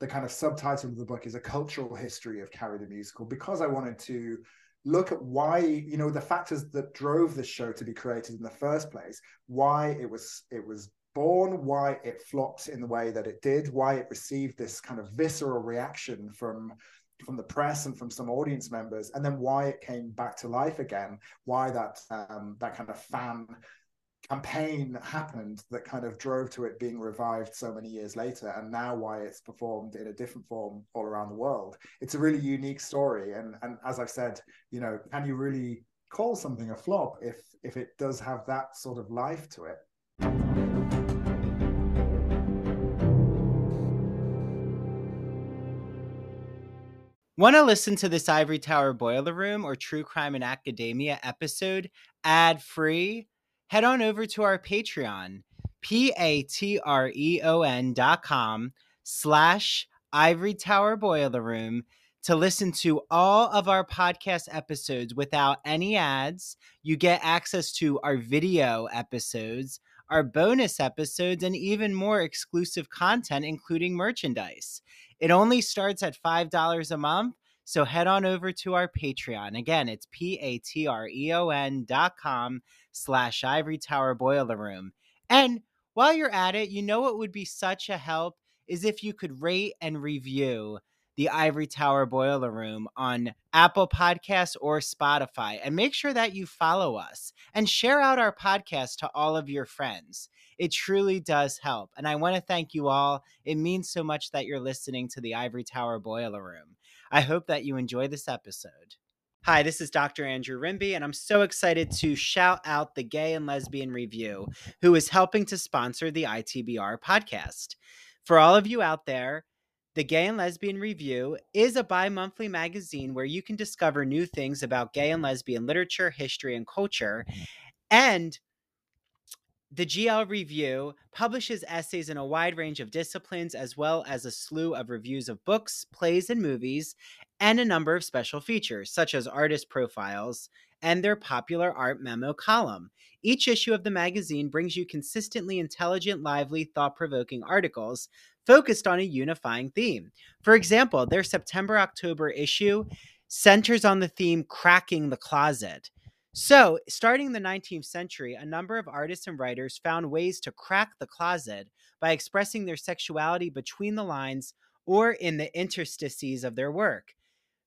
the kind of subtitle of the book is a cultural history of Carrie the musical because I wanted to look at why you know the factors that drove the show to be created in the first place why it was it was born why it flopped in the way that it did why it received this kind of visceral reaction from from the press and from some audience members and then why it came back to life again why that um, that kind of fan campaign happened that kind of drove to it being revived so many years later and now why it's performed in a different form all around the world. It's a really unique story. And and as i've said you know can you really call something a flop if if it does have that sort of life to it? Want to listen to this Ivory Tower Boiler Room or True Crime and Academia episode ad free? Head on over to our Patreon, P-A-T-R-E-O-N dot com slash Ivory Tower Boiler Room to listen to all of our podcast episodes without any ads. You get access to our video episodes, our bonus episodes, and even more exclusive content, including merchandise. It only starts at $5 a month. So head on over to our Patreon. Again, it's P-A-T-R-E-O-N dot com slash ivory tower boiler room. And while you're at it, you know what would be such a help is if you could rate and review the Ivory Tower Boiler Room on Apple Podcasts or Spotify. And make sure that you follow us and share out our podcast to all of your friends. It truly does help. And I want to thank you all. It means so much that you're listening to the Ivory Tower Boiler Room. I hope that you enjoy this episode. Hi, this is Dr. Andrew Rimby, and I'm so excited to shout out the Gay and Lesbian Review, who is helping to sponsor the ITBR podcast. For all of you out there, the Gay and Lesbian Review is a bi monthly magazine where you can discover new things about gay and lesbian literature, history, and culture. And the GL Review publishes essays in a wide range of disciplines, as well as a slew of reviews of books, plays, and movies, and a number of special features, such as artist profiles and their popular art memo column. Each issue of the magazine brings you consistently intelligent, lively, thought provoking articles focused on a unifying theme. For example, their September October issue centers on the theme Cracking the Closet. So, starting the 19th century, a number of artists and writers found ways to crack the closet by expressing their sexuality between the lines or in the interstices of their work.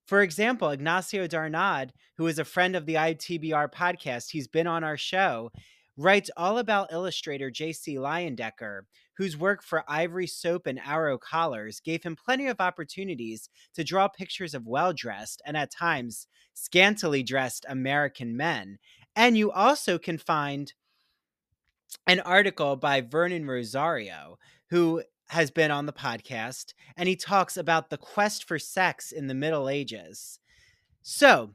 For example, Ignacio Darnaude, who is a friend of the ITBR podcast, he's been on our show, writes all about illustrator J.C. Leyendecker, whose work for Ivory Soap and Arrow Collars gave him plenty of opportunities to draw pictures of well dressed and at times scantily dressed American men. And you also can find an article by Vernon Rosario, who has been on the podcast, and he talks about the quest for sex in the Middle Ages. So,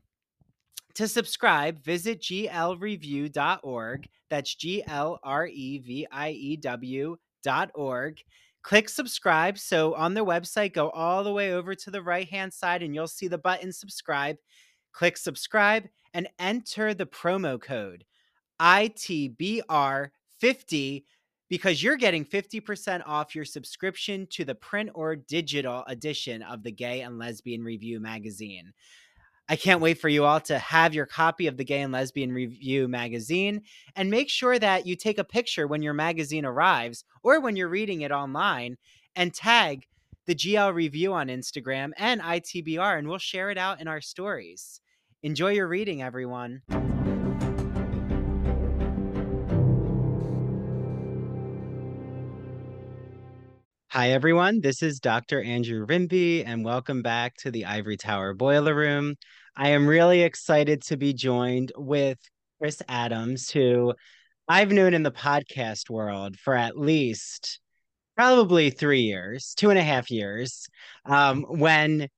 to subscribe, visit glreview.org. That's G L R E V I E W dot org. Click subscribe. So on their website, go all the way over to the right hand side and you'll see the button subscribe. Click subscribe and enter the promo code ITBR50 because you're getting 50% off your subscription to the print or digital edition of the Gay and Lesbian Review magazine. I can't wait for you all to have your copy of the Gay and Lesbian Review magazine and make sure that you take a picture when your magazine arrives or when you're reading it online and tag the GL Review on Instagram and ITBR, and we'll share it out in our stories. Enjoy your reading, everyone. Hi, everyone. This is Dr. Andrew Rimby, and welcome back to the Ivory Tower Boiler Room. I am really excited to be joined with Chris Adams, who I've known in the podcast world for at least probably three years, two and a half years, um, when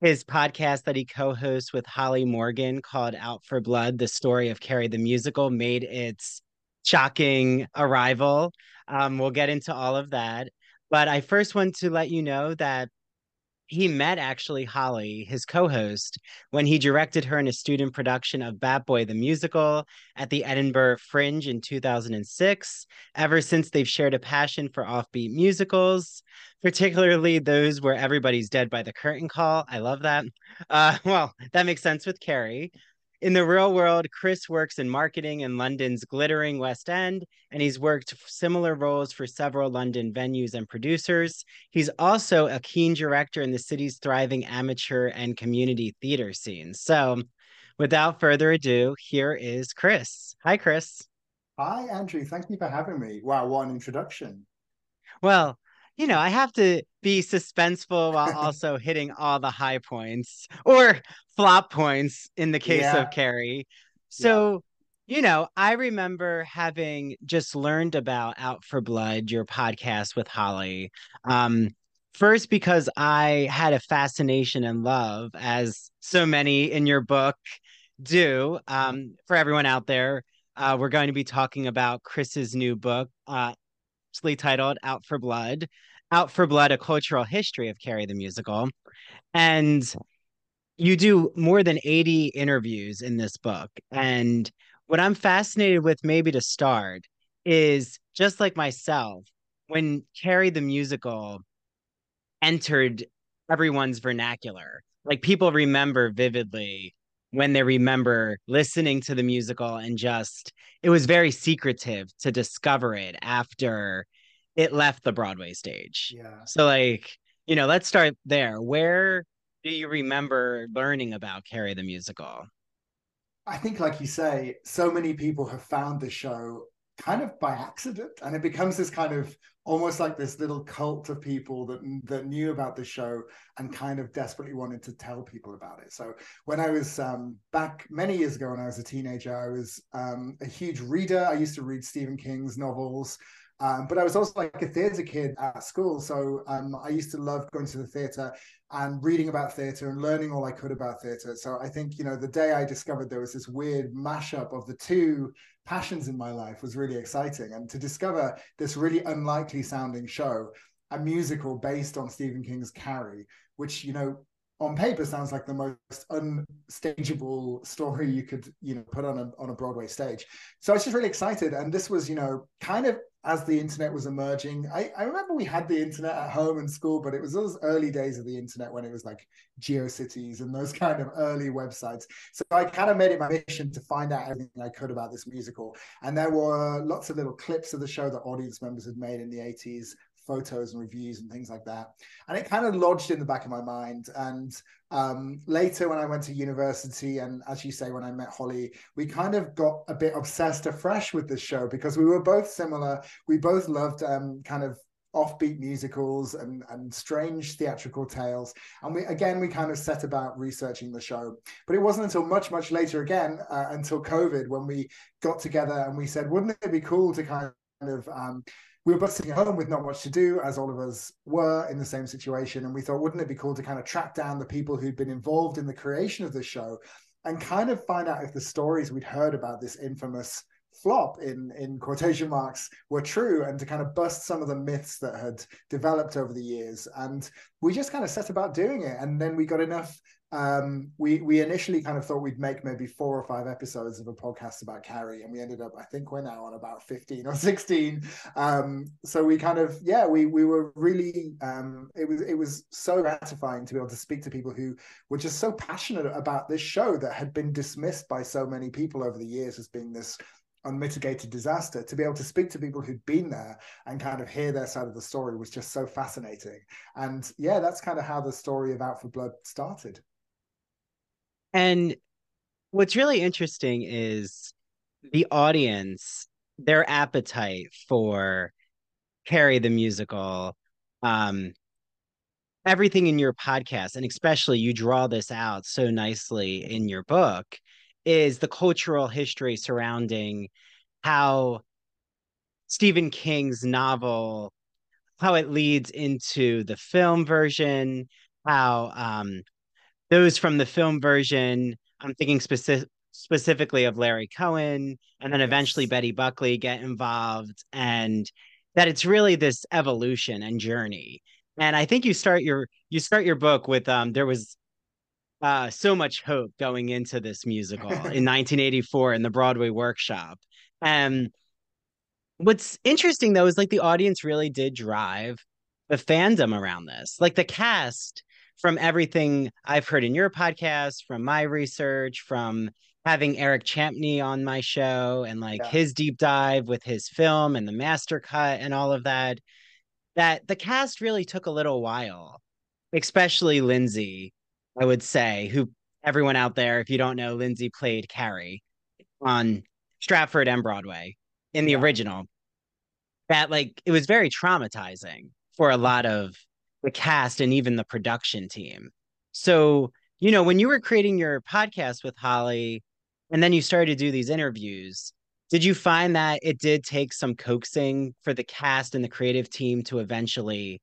his podcast that he co-hosts with Holly Morgan called Out for Blood, the story of Carrie the musical, made its shocking arrival. Um, we'll get into all of that. But I first want to let you know that he met actually Holly, his co host, when he directed her in a student production of Bat Boy the Musical at the Edinburgh Fringe in 2006. Ever since, they've shared a passion for offbeat musicals, particularly those where everybody's dead by the curtain call. I love that. Uh, well, that makes sense with Carrie. In the real world, Chris works in marketing in London's glittering West End, and he's worked similar roles for several London venues and producers. He's also a keen director in the city's thriving amateur and community theater scene. So, without further ado, here is Chris. Hi, Chris. Hi, Andrew. Thank you for having me. Wow, what an introduction. Well, you know, I have to be suspenseful while also hitting all the high points or flop points in the case yeah. of Carrie. So, yeah. you know, I remember having just learned about Out for Blood, your podcast with Holly. Um, first, because I had a fascination and love, as so many in your book do. Um, for everyone out there, uh, we're going to be talking about Chris's new book, uh, titled Out for Blood. Out for Blood, a cultural history of Carrie the musical. And you do more than 80 interviews in this book. And what I'm fascinated with, maybe to start, is just like myself, when Carrie the musical entered everyone's vernacular, like people remember vividly when they remember listening to the musical and just it was very secretive to discover it after it left the Broadway stage. Yeah. So like, you know, let's start there. Where do you remember learning about Carrie the musical? I think, like you say, so many people have found the show kind of by accident, and it becomes this kind of almost like this little cult of people that that knew about the show and kind of desperately wanted to tell people about it. So when I was um, back many years ago, when I was a teenager, I was um, a huge reader. I used to read Stephen King's novels. Um, but I was also like a theatre kid at school. So um, I used to love going to the theatre and reading about theatre and learning all I could about theatre. So I think, you know, the day I discovered there was this weird mashup of the two passions in my life was really exciting. And to discover this really unlikely sounding show, a musical based on Stephen King's Carrie, which, you know, on paper sounds like the most unstageable story you could you know put on a on a Broadway stage. So I was just really excited, and this was you know kind of as the internet was emerging. I, I remember we had the internet at home and school, but it was those early days of the internet when it was like GeoCities and those kind of early websites. So I kind of made it my mission to find out everything I could about this musical. And there were lots of little clips of the show that audience members had made in the 80s photos and reviews and things like that. And it kind of lodged in the back of my mind. And um, later, when I went to university, and as you say, when I met Holly, we kind of got a bit obsessed afresh with this show because we were both similar. We both loved um, kind of offbeat musicals and and strange theatrical tales and we again we kind of set about researching the show but it wasn't until much much later again uh, until covid when we got together and we said wouldn't it be cool to kind of um, we were both sitting at home with not much to do, as all of us were in the same situation. And we thought, wouldn't it be cool to kind of track down the people who'd been involved in the creation of the show and kind of find out if the stories we'd heard about this infamous flop in in quotation marks were true and to kind of bust some of the myths that had developed over the years and we just kind of set about doing it and then we got enough um, we we initially kind of thought we'd make maybe four or five episodes of a podcast about Carrie, and we ended up, I think, we're now on about fifteen or sixteen. Um, so we kind of, yeah, we we were really, um, it was it was so gratifying to be able to speak to people who were just so passionate about this show that had been dismissed by so many people over the years as being this unmitigated disaster. To be able to speak to people who'd been there and kind of hear their side of the story was just so fascinating. And yeah that's kind of how the story of out for blood started and what's really interesting is the audience, their appetite for Carrie the musical, um, everything in your podcast, and especially you draw this out so nicely in your book, is the cultural history surrounding how Stephen King's novel, how it leads into the film version, how um, those from the film version, I'm thinking specific specifically of Larry Cohen, and then eventually Betty Buckley get involved, and that it's really this evolution and journey. And I think you start your you start your book with um there was uh so much hope going into this musical in 1984 in the Broadway workshop. And what's interesting though is like the audience really did drive the fandom around this. Like the cast from everything I've heard in your podcast, from my research, from having Eric Champnella on my show and like yeah. his deep dive with his film and the master cut and all of that, that the cast really took a little while, especially Linzi, I would say, who everyone out there, if you don't know, Linzi played Carrie on Stratford and Broadway in the yeah. original. That like it was very traumatizing for a lot of the cast and even the production team. So, you know, when you were creating your podcast with Holly and then you started to do these interviews, did you find that it did take some coaxing for the cast and the creative team to eventually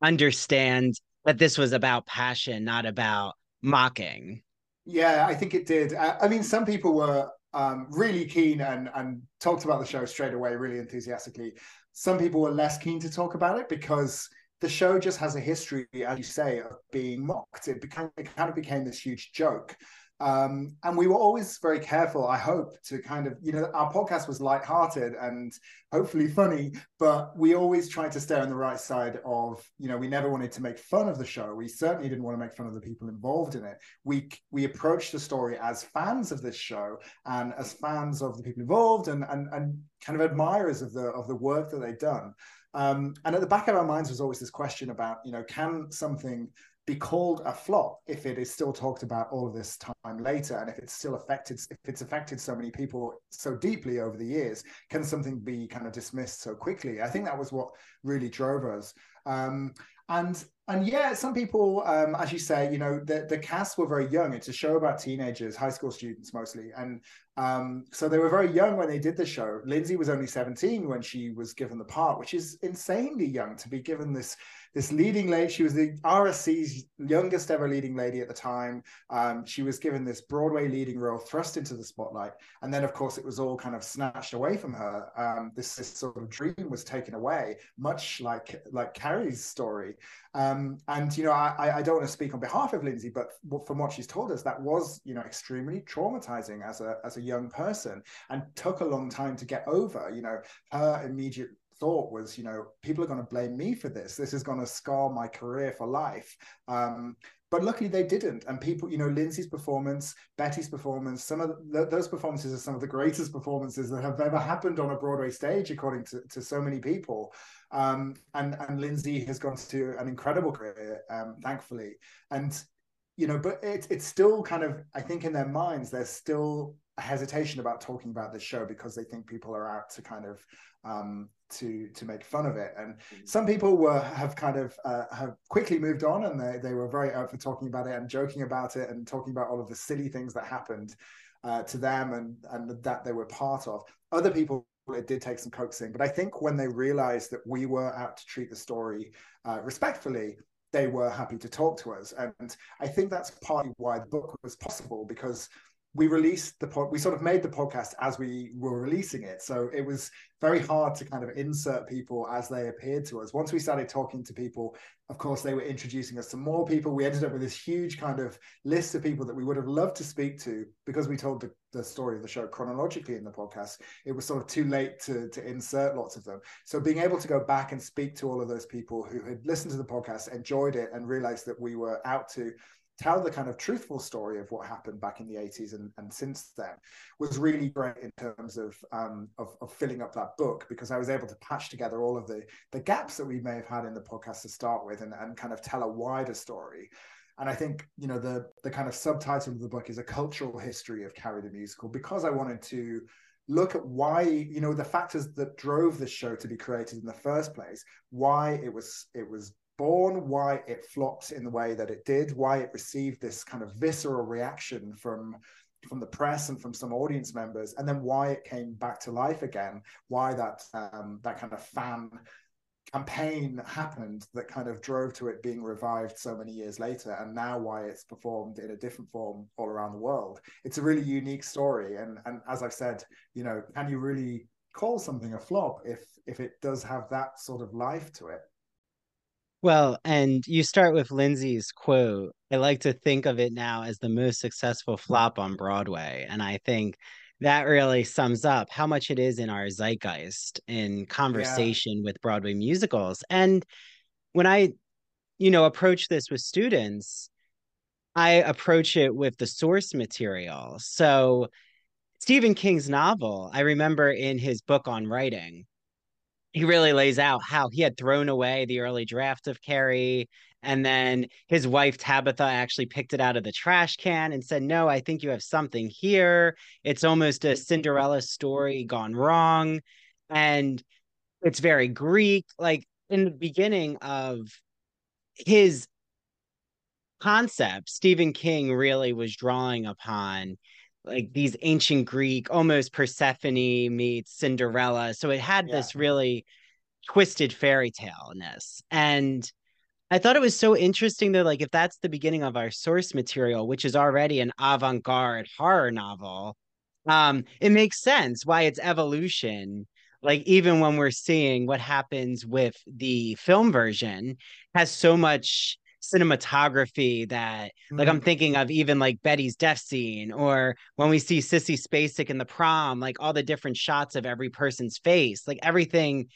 understand that this was about passion, not about mocking? Yeah, I think it did. I mean, some people were um, really keen and and talked about the show straight away, really enthusiastically. Some people were less keen to talk about it because the show just has a history, as you say, of being mocked. It became it kind of became this huge joke. Um, and we were always very careful, I hope, to kind of, you know, our podcast was light-hearted and hopefully funny, but we always tried to stay on the right side of, you know, we never wanted to make fun of the show. We certainly didn't want to make fun of the people involved in it. We we approached the story as fans of this show and as fans of the people involved and and and kind of admirers of the of the work that they've done. Um, and at the back of our minds was always this question about, you know, can something be called a flop if it is still talked about all of this time later and if it's still affected if it's affected so many people so deeply over the years can something be kind of dismissed so quickly? I think that was what really drove us. Um, and and yeah some people um, as you say you know the, the cast were very young. It's a show about teenagers high school students mostly. And um, so they were very young when they did the show. Linzi was only 17 when she was given the part which is insanely young to be given this this leading lady. She was the RSC's youngest ever leading lady at the time. Um, she was given this Broadway leading role, thrust into the spotlight, and then of course it was all kind of snatched away from her. Um, this, this, sort of dream was taken away, much like like Carrie's story. Um, and you know, I, I don't want to speak on behalf of Linzi, but from what she's told us, that was you know extremely traumatizing as a as a young person, and took a long time to get over. You know, her immediate thought was, you know, people are going to blame me for this. This is going to scar my career for life. Um, but luckily they didn't. And people, you know, Linzi's performance, Betty's performance, some of the, those performances are some of the greatest performances that have ever happened on a Broadway stage, according to, to so many people. Um, and and Linzi has gone to an incredible career, um, thankfully. And you know, but it's it's still kind of, I think, in their minds, there's still a hesitation about talking about this show because they think people are out to kind of um, to to make fun of it. And mm-hmm. some people were have kind of uh, have quickly moved on, and they they were very out for talking about it and joking about it and talking about all of the silly things that happened uh, to them and and that they were part of. Other people it did take some coaxing, but I think when they realized that we were out to treat the story uh, respectfully, they were happy to talk to us. And I think that's partly why the book was possible because we released the pod we sort of made the podcast as we were releasing it. So it was very hard to kind of insert people as they appeared to us. Once we started talking to people of course they were introducing us to more people. We ended up with this huge kind of list of people that we would have loved to speak to because we told the, the story of the show chronologically in the podcast. It was sort of too late to, to insert lots of them. So being able to go back and speak to all of those people who had listened to the podcast enjoyed it and realized that we were out to tell the kind of truthful story of what happened back in the 80s and, and since then was really great in terms of, um, of, of filling up that book because I was able to patch together all of the the gaps that we may have had in the podcast to start with and, and kind of tell a wider story. And I think you know the the kind of subtitle of the book is a cultural history of Carrie the musical because I wanted to look at why you know the factors that drove this show to be created in the first place why it was it was born, why it flopped in the way that it did, why it received this kind of visceral reaction from from the press and from some audience members, and then why it came back to life again, why that um, that kind of fan campaign happened that kind of drove to it being revived so many years later, and now why it's performed in a different form all around the world. It's a really unique story, and and as I've said, you know, can you really call something a flop if if it does have that sort of life to it? Well, and you start with Linzi's quote. I like to think of it now as the most successful flop on Broadway. And I think that really sums up how much it is in our zeitgeist in conversation yeah. with Broadway musicals. And when I, you know, approach this with students, I approach it with the source material. So Stephen King's novel, I remember in his book on writing, he really lays out how he had thrown away the early draft of Carrie. And then his wife Tabitha actually picked it out of the trash can and said, No, I think you have something here. It's almost a Cinderella story gone wrong. And it's very Greek. Like in the beginning of his concept, Stephen King really was drawing upon like these ancient Greek, almost Persephone meets Cinderella. So it had yeah. this really twisted fairy tale-ness. And I thought it was so interesting that, like, if that's the beginning of our source material, which is already an avant-garde horror novel, um, it makes sense why its evolution, like even when we're seeing what happens with the film version, has so much cinematography that mm-hmm. like I'm mm-hmm. thinking of even like Betty's death scene or when we see Sissy Spacek in the prom, like all the different shots of every person's face, like everything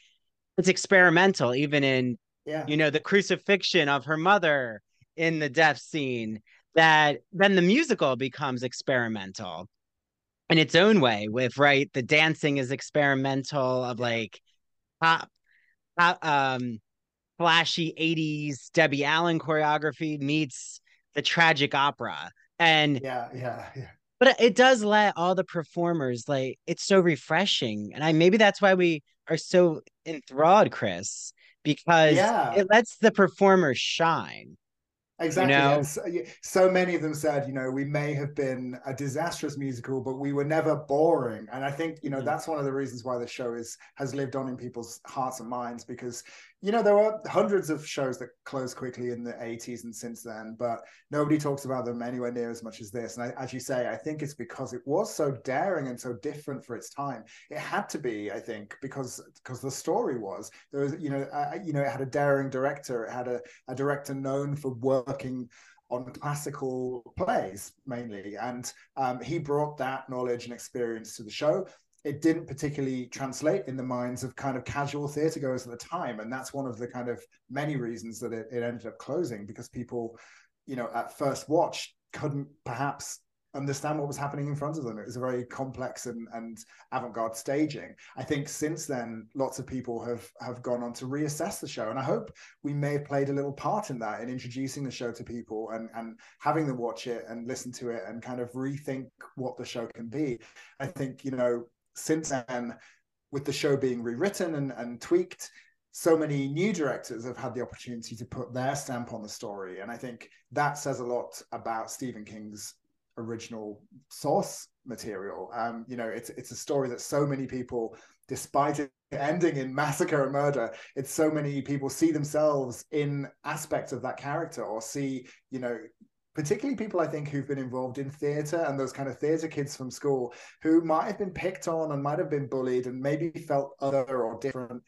it's experimental, even in yeah. you know, the crucifixion of her mother in the death scene, that then the musical becomes experimental in its own way with right the dancing is experimental of like pop, pop um flashy 80s Debbie Allen choreography meets the tragic opera. And yeah, yeah, yeah. But it does let all the performers like it's so refreshing. And I maybe that's why we are so enthralled, Chris, because yeah. it lets the performers shine. Exactly. You know? so, so, many of them said, you know, we may have been a disastrous musical, but we were never boring. And I think, you know, mm-hmm. that's one of the reasons why the show is has lived on in people's hearts and minds because you know, there were hundreds of shows that closed quickly in the 80s and since then, but nobody talks about them anywhere near as much as this. And I, as you say, I think it's because it was so daring and so different for its time. It had to be, I think, because because the story was there was, you know, you know, it had a daring director. It had a, a director known for working on classical plays mainly. And um, he brought that knowledge and experience to the show it didn't particularly translate in the minds of kind of casual theatre goers at the time. And that's one of the kind of many reasons that it, it ended up closing because people, you know, at first watch couldn't perhaps understand what was happening in front of them. It was a very complex and, and avant-garde staging. I think since then, lots of people have have gone on to reassess the show, and I hope we may have played a little part in that in introducing the show to people and and having them watch it and listen to it and kind of rethink what the show can be. I think you know since then, with the show being rewritten and, and tweaked, so many new directors have had the opportunity to put their stamp on the story. And I think that says a lot about Stephen King's original source material. Um, you know, it's it's a story that so many people, despite it ending in massacre and murder, it's so many people see themselves in aspects of that character or see, you know, particularly people I think who've been involved in theatre and those kind of theatre kids from school who might have been picked on and might have been bullied and maybe felt other or different.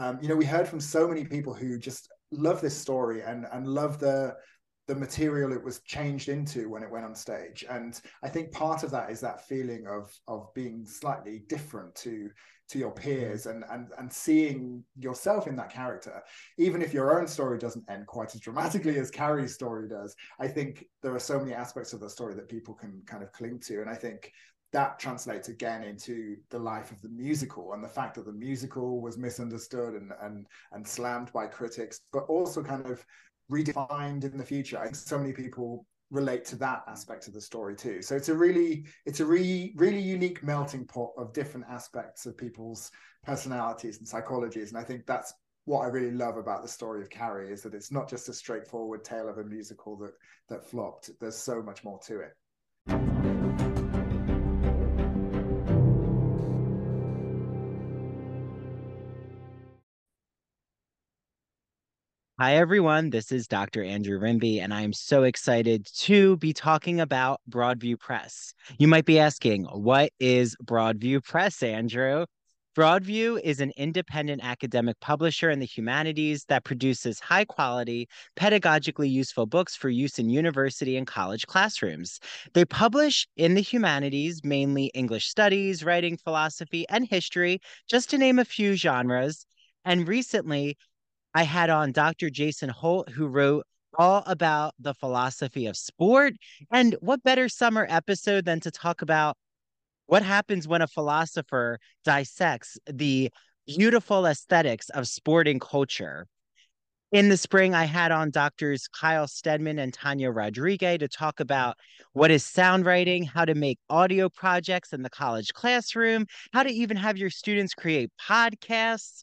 Um, you know, we heard from so many people who just love this story and and love the the material it was changed into when it went on stage and i think part of that is that feeling of of being slightly different to to your peers and and and seeing yourself in that character even if your own story doesn't end quite as dramatically as carrie's story does i think there are so many aspects of the story that people can kind of cling to. And i think that translates again into the life of the musical and the fact that the musical was misunderstood and and and slammed by critics but also kind of redefined in the future. I think so many people relate to that aspect of the story too. So it's a really it's a really really unique melting pot of different aspects of people's personalities and psychologies. And I think that's what I really love about the story of Carrie is that it's not just a straightforward tale of a musical that that flopped. There's so much more to it. Hi, everyone. This is Dr. Andrew Rimby, and I'm so excited to be talking about Broadview Press. You might be asking, what is Broadview Press, Andrew? Broadview is an independent academic publisher in the humanities that produces high quality, pedagogically useful books for use in university and college classrooms. They publish in the humanities mainly English studies, writing, philosophy, and history, just to name a few genres. And recently, I had on Dr. Jason Holt, who wrote all about the philosophy of sport. And what better summer episode than to talk about what happens when a philosopher dissects the beautiful aesthetics of sporting culture? In the spring, I had on doctors Kyle Stedman and Tanya Rodriguez to talk about what is sound writing, how to make audio projects in the college classroom, how to even have your students create podcasts.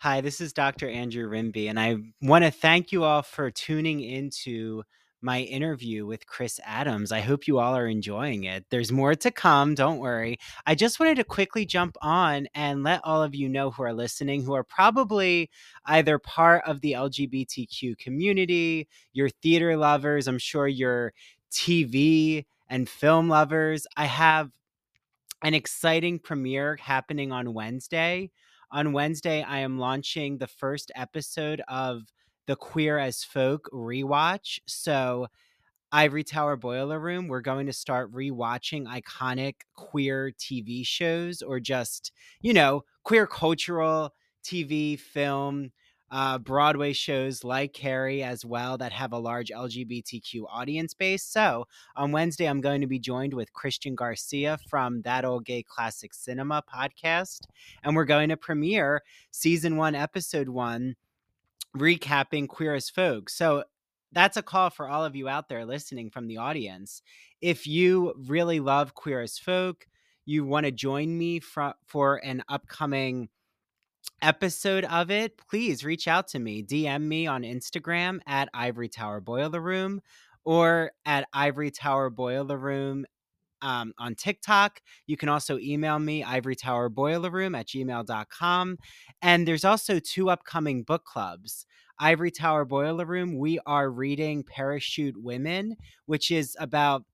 Hi, this is Dr. Andrew Rimby, and I want to thank you all for tuning into my interview with Chris Adams. I hope you all are enjoying it. There's more to come, don't worry. I just wanted to quickly jump on and let all of you know who are listening, who are probably either part of the LGBTQ community, your theater lovers, I'm sure you're TV and film lovers. I have an exciting premiere happening on Wednesday on Wednesday, I am launching the first episode of the Queer as Folk rewatch. So, Ivory Tower Boiler Room, we're going to start rewatching iconic queer TV shows or just, you know, queer cultural TV, film, uh, Broadway shows like Carrie as well that have a large LGBTQ audience base. So on Wednesday, I'm going to be joined with Christian Garcia from That Old Gay Classic Cinema podcast, and we're going to premiere season one, episode one, recapping Queer as Folk. So that's a call for all of you out there listening from the audience. If you really love Queer as Folk, you want to join me for, for an upcoming episode of it, please reach out to me. DM me on Instagram at Ivory Tower Boiler Room or at Ivory Tower Boiler Room um, on TikTok. You can also email me, Ivory Tower Boiler Room at gmail.com. And there's also two upcoming book clubs. Ivory Tower Boiler Room, we are reading Parachute Women, which is about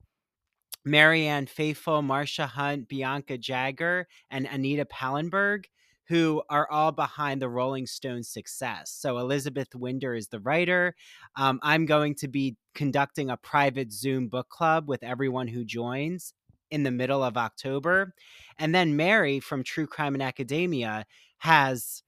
Marianne Faithfull, Marsha Hunt, Bianca Jagger, and Anita Pallenberg who are all behind the Rolling Stones' success. So Elizabeth Winder is the writer. Um, I'm going to be conducting a private Zoom book club with everyone who joins in the middle of October. And then Mary from True Crime and Academia has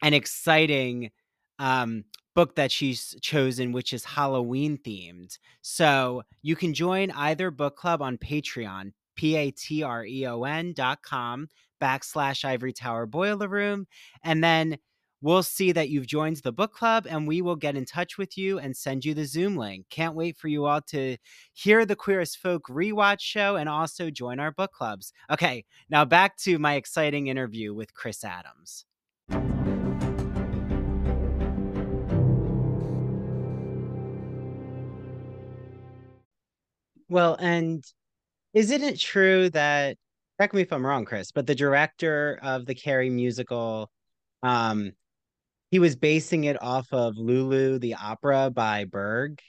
an exciting um, book that she's chosen, which is Halloween themed. So you can join either book club on Patreon, P A T R E O N dot com backslash ivory tower boiler room. And then we'll see that you've joined the book club and we will get in touch with you and send you the Zoom link. Can't wait for you all to hear the Queer as Folk rewatch show and also join our book clubs. Okay, now back to my exciting interview with Chris Adams. Well, and isn't it true that correct me if I'm wrong, Chris, but the director of the Carrie musical, um, he was basing it off of Lulu the opera by Berg.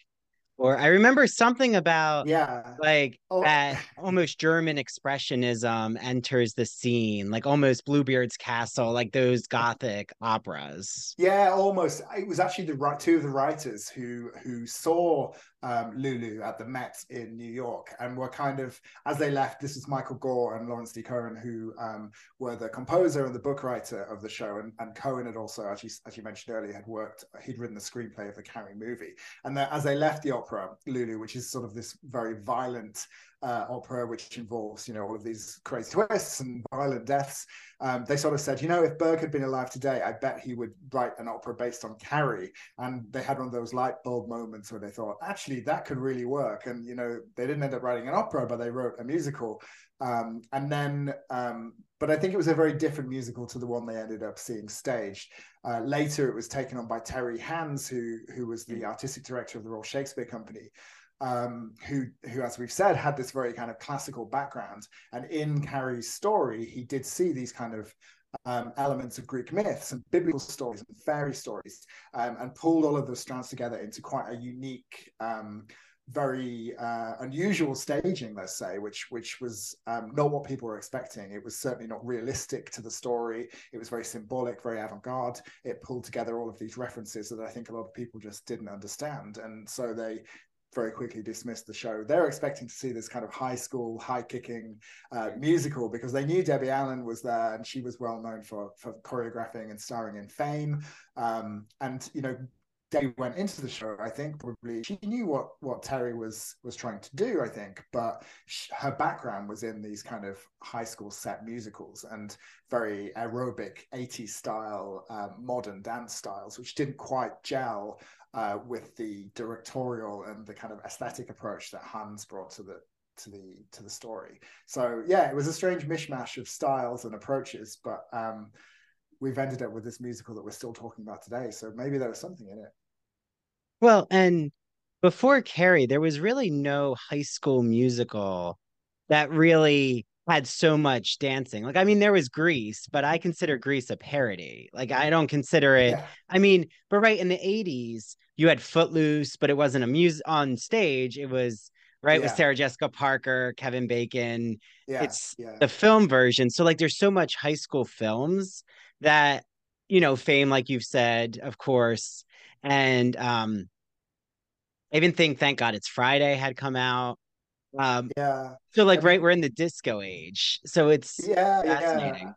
or I remember something about yeah, like oh. that almost German expressionism enters the scene, like almost Bluebeard's Castle, like those gothic operas. Yeah, almost. It was actually the right two of the writers who who saw um, Lulu at the Met in New York and were kind of as they left. This is Michael Gore and Lawrence D. Cohen who um, were the composer and the book writer of the show, and, and Cohen had also, as you, as you mentioned earlier, had worked. He'd written the screenplay of the Carrie movie, and as they left the opera, Lulu, which is sort of this very violent uh, opera, which involves, you know, all of these crazy twists and violent deaths. Um, they sort of said, you know, if Berg had been alive today, I bet he would write an opera based on Carrie. And they had one of those light bulb moments where they thought, actually, that could really work. And, you know, they didn't end up writing an opera, but they wrote a musical. Um, and then, um, but I think it was a very different musical to the one they ended up seeing staged. Uh, later, it was taken on by Terry Hands, who who was the mm. artistic director of the Royal Shakespeare Company, um, who, who, as we've said, had this very kind of classical background. And in Carrie's story, he did see these kind of um, elements of Greek myths and biblical stories and fairy stories, um, and pulled all of those strands together into quite a unique, um, very uh, unusual staging, let's say, which which was um, not what people were expecting. It was certainly not realistic to the story. It was very symbolic, very avant-garde. It pulled together all of these references that I think a lot of people just didn't understand, and so they very quickly dismissed the show. They're expecting to see this kind of high school, high kicking uh, musical because they knew Debbie Allen was there and she was well known for for choreographing and starring in Fame. Um, and you know, Debbie went into the show. I think probably she knew what what Terry was was trying to do. I think, but she, her background was in these kind of high school set musicals and very aerobic 80s style, uh, modern dance styles, which didn't quite gel uh, with the directorial and the kind of aesthetic approach that Hans brought to the to the to the story. So yeah, it was a strange mishmash of styles and approaches, but um, we've ended up with this musical that we're still talking about today. So maybe there was something in it. Well, and before Carrie, there was really no high school musical that really had so much dancing. Like, I mean, there was Grease, but I consider Grease a parody. Like, I don't consider it. Yeah. I mean, but right in the 80s, you had Footloose, but it wasn't a music on stage. It was right yeah. with Sarah Jessica Parker, Kevin Bacon. Yeah. It's yeah. the film version. So, like, there's so much high school films that, you know, fame, like you've said, of course. And um, I even think Thank God It's Friday had come out. Um, yeah. So like, I mean, right, we're in the disco age, so it's yeah, fascinating. Yeah.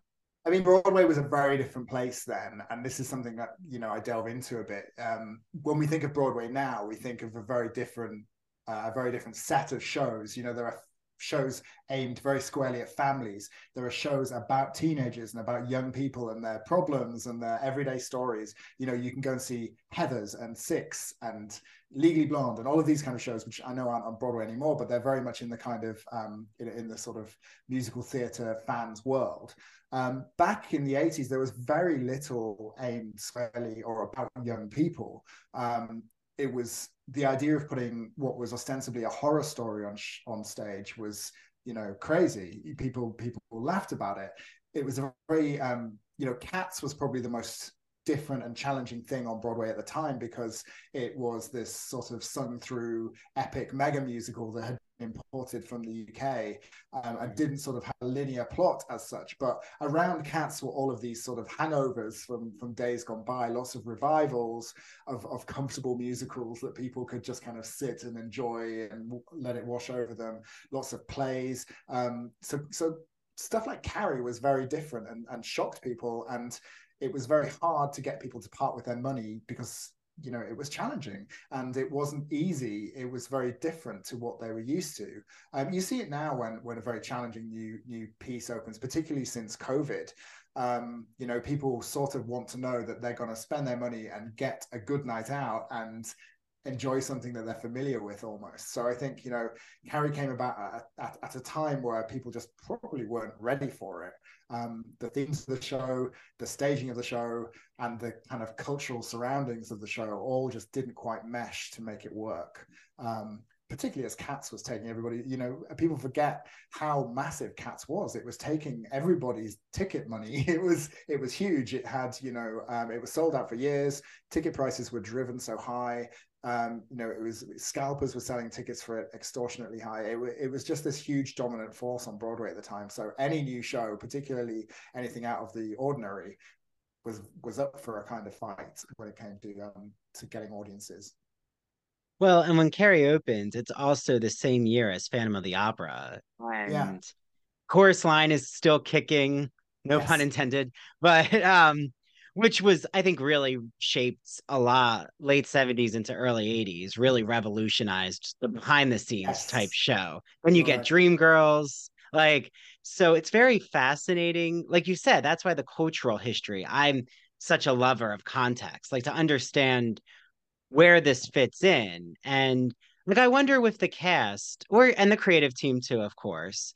I mean, Broadway was a very different place then, and this is something that you know I delve into a bit. Um, when we think of Broadway now, we think of a very different, uh, a very different set of shows. You know, there are shows aimed very squarely at families. There are shows about teenagers and about young people and their problems and their everyday stories. You know, you can go and see Heathers and Six and Legally Blonde and all of these kind of shows, which I know aren't on Broadway anymore, but they're very much in the kind of um, in, in, the sort of musical theatre fans world. Um, back in the 80s, there was very little aimed squarely or about young people. Um, it was the idea of putting what was ostensibly a horror story on on stage was you know crazy. People people laughed about it. It was a very um, you know Cats was probably the most different and challenging thing on Broadway at the time because it was this sort of sung through epic mega musical that had imported from the UK um, and didn't sort of have a linear plot as such. But around Cats were all of these sort of hangovers from from days gone by, lots of revivals of, of comfortable musicals that people could just kind of sit and enjoy and let it wash over them. Lots of plays. Um, so so stuff like Carrie was very different and, and shocked people and it was very hard to get people to part with their money because you know it was challenging and it wasn't easy. It was very different to what they were used to. Um, you see it now when when a very challenging new new piece opens particularly since covid. Um, you know people sort of want to know that they're going to spend their money and get a good night out and enjoy something that they're familiar with almost so i think you know carrie came about at, at, at a time where people just probably weren't ready for it um, the themes of the show, the staging of the show, and the kind of cultural surroundings of the show all just didn't quite mesh to make it work. Um, particularly as Cats was taking everybody, you know, people forget how massive Cats was. It was taking everybody's ticket money. It was it was huge. It had, you know, um, it was sold out for years. Ticket prices were driven so high. Um, you know, it was scalpers were selling tickets for it extortionately high. It, it was just this huge dominant force on Broadway at the time. So any new show, particularly anything out of the ordinary, was was up for a kind of fight when it came to um, to getting audiences. Well, and when Carrie opens, it's also the same year as Phantom of the Opera, and yeah. chorus line is still kicking. No yes. pun intended, but um, which was I think really shaped a lot late 70s into early 80s, really revolutionized the behind the scenes yes. type show. Then you get Dream Girls, like so it's very fascinating. Like you said, that's why the cultural history. I'm such a lover of context, like to understand where this fits in. And like I wonder with the cast or and the creative team too, of course,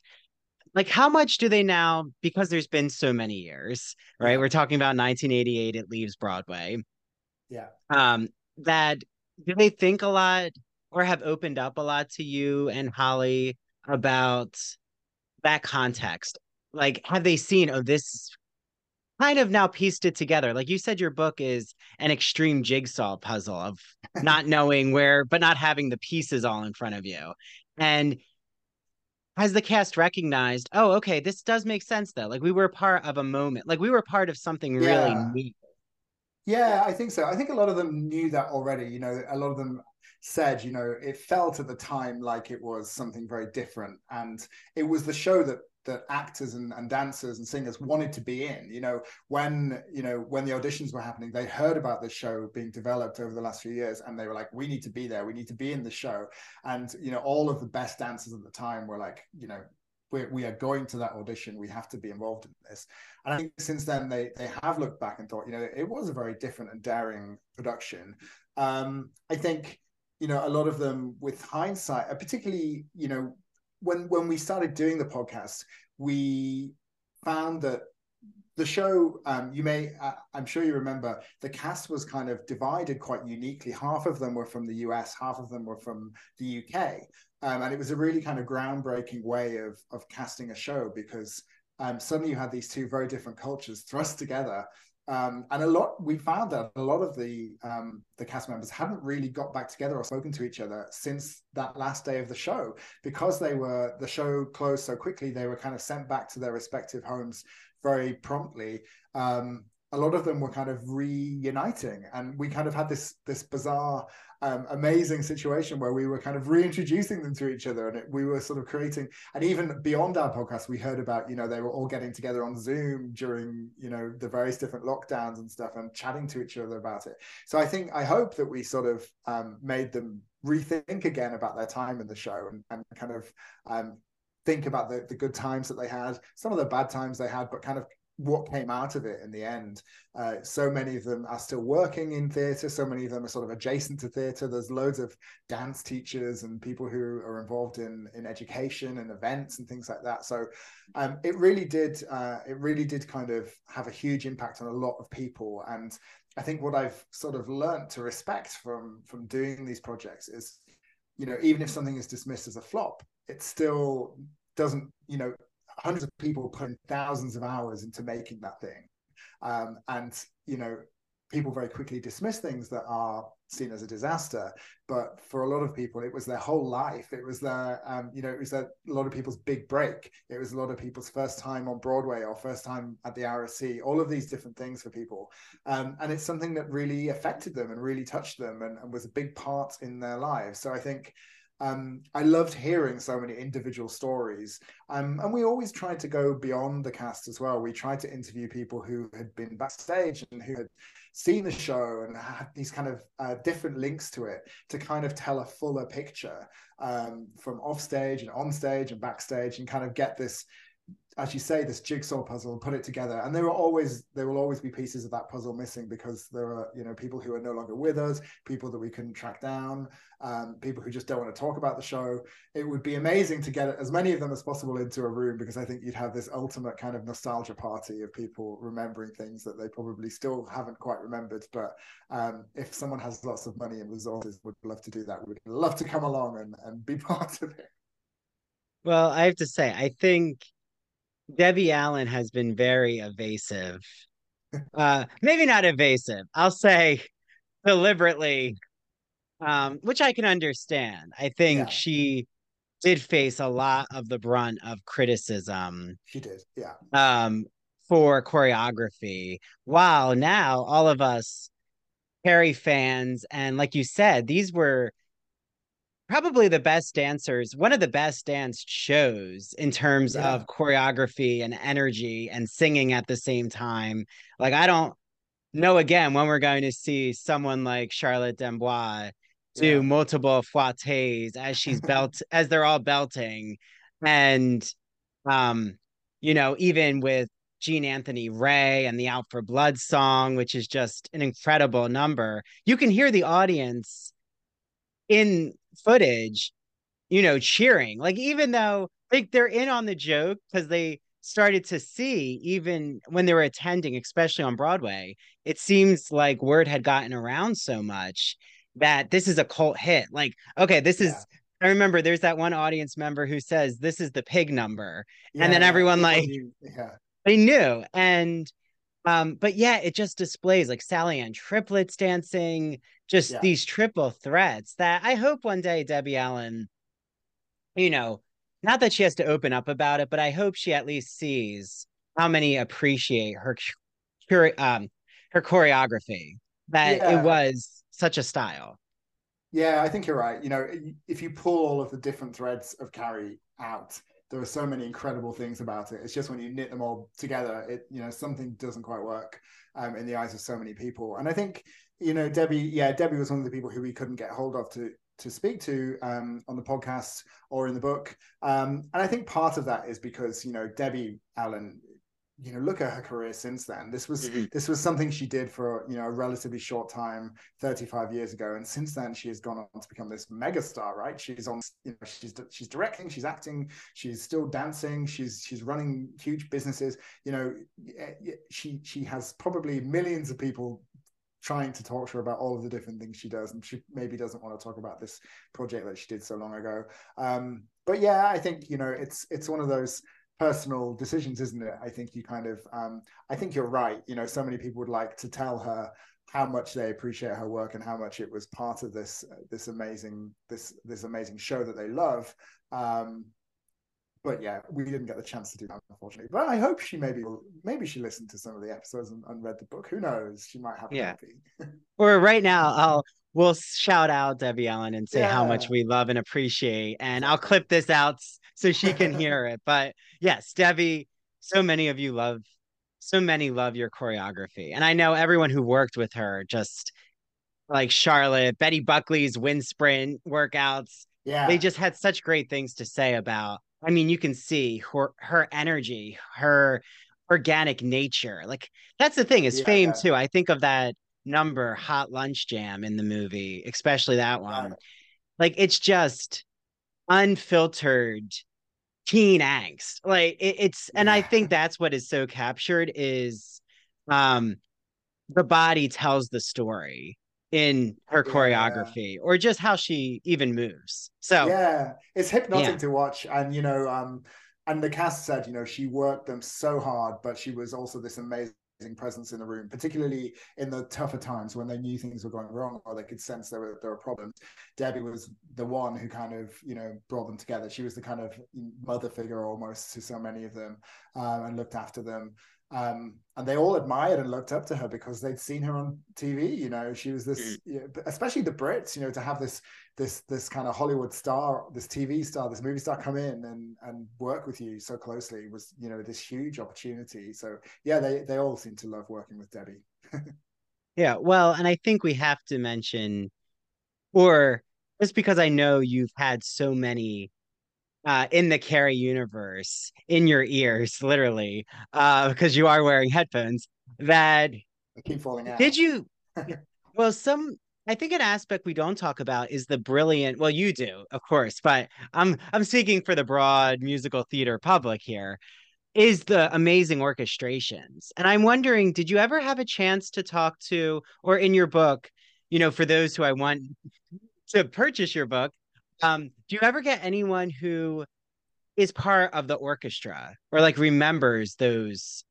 like how much do they now because there's been so many years right? We're talking about 1988 it leaves broadway. Yeah. Um that do they think a lot or have opened up a lot to you and holly about that context? Like have they seen oh this kind of now pieced it together? Like you said your book is an extreme jigsaw puzzle of not knowing where but not having the pieces all in front of you. And has the cast recognized oh okay this does make sense though like we were part of a moment like we were part of something yeah. really neat yeah i think so i think a lot of them knew that already you know a lot of them said you know it felt at the time like it was something very different and it was the show that that actors and, and dancers and singers wanted to be in. You know when you know when the auditions were happening they heard about this show being developed over the last few years and they were like we need to be there. We need to be in the show. And you know all of the best dancers at the time were like you know we're, we are going to that audition. We have to be involved in this. And i think since then they they have looked back and thought you know it was a very different and daring production. Um i think you know a lot of them with hindsight particularly you know when when we started doing the podcast, we found that the show um, you may uh, i'm sure you remember the cast was kind of divided quite uniquely. Half of them were from the us half of them were from the uk um, and it was a really kind of groundbreaking way of of casting a show because um, suddenly you had these two very different cultures thrust together um, and a lot we found that a lot of the um, the cast members hadn't really got back together or spoken to each other since that last day of the show. Because they were the show closed so quickly they were kind of sent back to their respective homes very promptly. Um, a lot of them were kind of reuniting and we kind of had this this bizarre um, amazing situation where we were kind of reintroducing them to each other and it, we were sort of creating and even beyond our podcast we heard about you know they were all getting together on zoom during you know the various different lockdowns and stuff and chatting to each other about it. So i think i hope that we sort of um, made them rethink again about their time in the show and, and kind of um, think about the, the good times that they had some of the bad times they had but kind of what came out of it in the end. Uh, so many of them are still working in theatre. So many of them are sort of adjacent to theatre. There's loads of dance teachers and people who are involved in in education and events and things like that. So um, it really did. Uh, it really did kind of have a huge impact on a lot of people. And I think what I've sort of learned to respect from from doing these projects is, you know, even if something is dismissed as a flop, it still doesn't, you know, hundreds of people putting thousands of hours into making that thing. Um, and, you know, people very quickly dismiss things that are seen as a disaster. But for a lot of people it was their whole life. It was their um, you know it was a lot of people's big break. It was a lot of people's first time on broadway or first time at the rsc all of these different things for people. Um, and it's something that really affected them and really touched them and, and was a big part in their lives. So i think um, I loved hearing so many individual stories. Um, and we always tried to go beyond the cast as well. We tried to interview people who had been backstage and who had seen the show and had these kind of uh, different links to it to kind of tell a fuller picture um, from offstage and on stage and backstage and kind of get this as you say, this jigsaw puzzle and put it together. And there are always there will always be pieces of that puzzle missing because there are you know people who are no longer with us, people that we couldn't track down, um, people who just don't want to talk about the show. It would be amazing to get as many of them as possible into a room because I think you'd have this ultimate kind of nostalgia party of people remembering things that they probably still haven't quite remembered. But um, if someone has lots of money and resources, would love to do that. We'd love to come along and, and be part of it. Well, I have to say, I think Debbie Allen has been very evasive. Uh, maybe not evasive. I'll say deliberately um, which I can understand. I think yeah. she did face a lot of the brunt of criticism. She did, yeah. Um, for choreography. While now all of us Carrie fans, and like you said, these were probably the best dancers, one of the best dance shows in terms yeah. of choreography and energy and singing at the same time. Like I don't know again when we're going to see someone like Charlotte d'Amboise do yeah. multiple fouettes as she's belt as they're all belting. And um, you know, even with Gene Anthony Ray and the Out for Blood song, which is just an incredible number, you can hear the audience in footage, you know, cheering. Like even though like they're in on the joke because they started to see even when they were attending, especially on Broadway, it seems like word had gotten around so much that this is a cult hit. Like, okay, this yeah. is I remember there's that one audience member who says this is the pig number. Yeah, and then everyone like yeah. they knew. And um, but yeah, it just displays like Sally Ann Triplett's dancing, just yeah. these triple threats that I hope one day Debbie Allen, you know, not that she has to open up about it, but I hope she at least sees how many appreciate her um her choreography that yeah. it was such a style. Yeah, I think you're right. You know, if you pull all of the different threads of Carrie out, there are so many incredible things about it. It's just when you knit them all together, it you know something doesn't quite work um, in the eyes of so many people. And I think you know Debbie, yeah, Debbie was one of the people who we couldn't get hold of to to speak to um, on the podcast or in the book. Um, and I think part of that is because you know Debbie Allen you know look at her career since then this was mm-hmm. this was something she did for you know a relatively short time 35 years ago and since then she has gone on to become this megastar right she's on you know she's she's directing she's acting she's still dancing she's she's running huge businesses you know she she has probably millions of people trying to talk to her about all of the different things she does and she maybe doesn't want to talk about this project that she did so long ago um, but yeah i think you know it's it's one of those personal decisions, isn't it? I think you kind of, um, I think you're right. You know, so many people would like to tell her how much they appreciate her work and how much it was part of this this amazing this this amazing show that they love. Um, but yeah, we didn't get the chance to do that, unfortunately. But I hope she maybe maybe she listened to some of the episodes and, and read the book. Who knows? She might have. Yeah. or right now, I'll we'll shout out Debbie Allen and say yeah. how much we love and appreciate, and I'll clip this out so she can hear it. But yes, Debbie, so many of you love, so many love your choreography. And I know everyone who worked with her, just like Charlotte, Betty Buckley's wind sprint workouts. Yeah. They just had such great things to say about. I mean, you can see her her energy, her organic nature. Like that's the thing, is yeah. fame too. I think of that number, Hot Lunch Jam in the movie, especially that one. Yeah. Like it's just unfiltered teen angst like it, it's and yeah. i think that's what is so captured is um the body tells the story in her choreography yeah. or just how she even moves so yeah it's hypnotic yeah. to watch and you know um and the cast said you know she worked them so hard but she was also this amazing presence in the room, particularly in the tougher times when they knew things were going wrong or they could sense there were there were problems. Debbie was the one who kind of you know brought them together. She was the kind of mother figure almost to so many of them um, and looked after them. Um, and they all admired and looked up to her because they'd seen her on TV. You know, she was this, mm. especially the Brits. You know, to have this this this kind of Hollywood star, this TV star, this movie star come in and and work with you so closely was you know this huge opportunity. So yeah, they they all seem to love working with Debbie. yeah, well, and I think we have to mention, or just because I know you've had so many uh, in the Carrie universe in your ears, literally, uh, because you are wearing headphones. That I keep falling out. Did you? well, some. I think an aspect we don't talk about is the brilliant. Well, you do, of course, but I'm I'm speaking for the broad musical theater public here. Is the amazing orchestrations, and I'm wondering, did you ever have a chance to talk to, or in your book, you know, for those who I want to purchase your book, um, do you ever get anyone who is part of the orchestra or like remembers those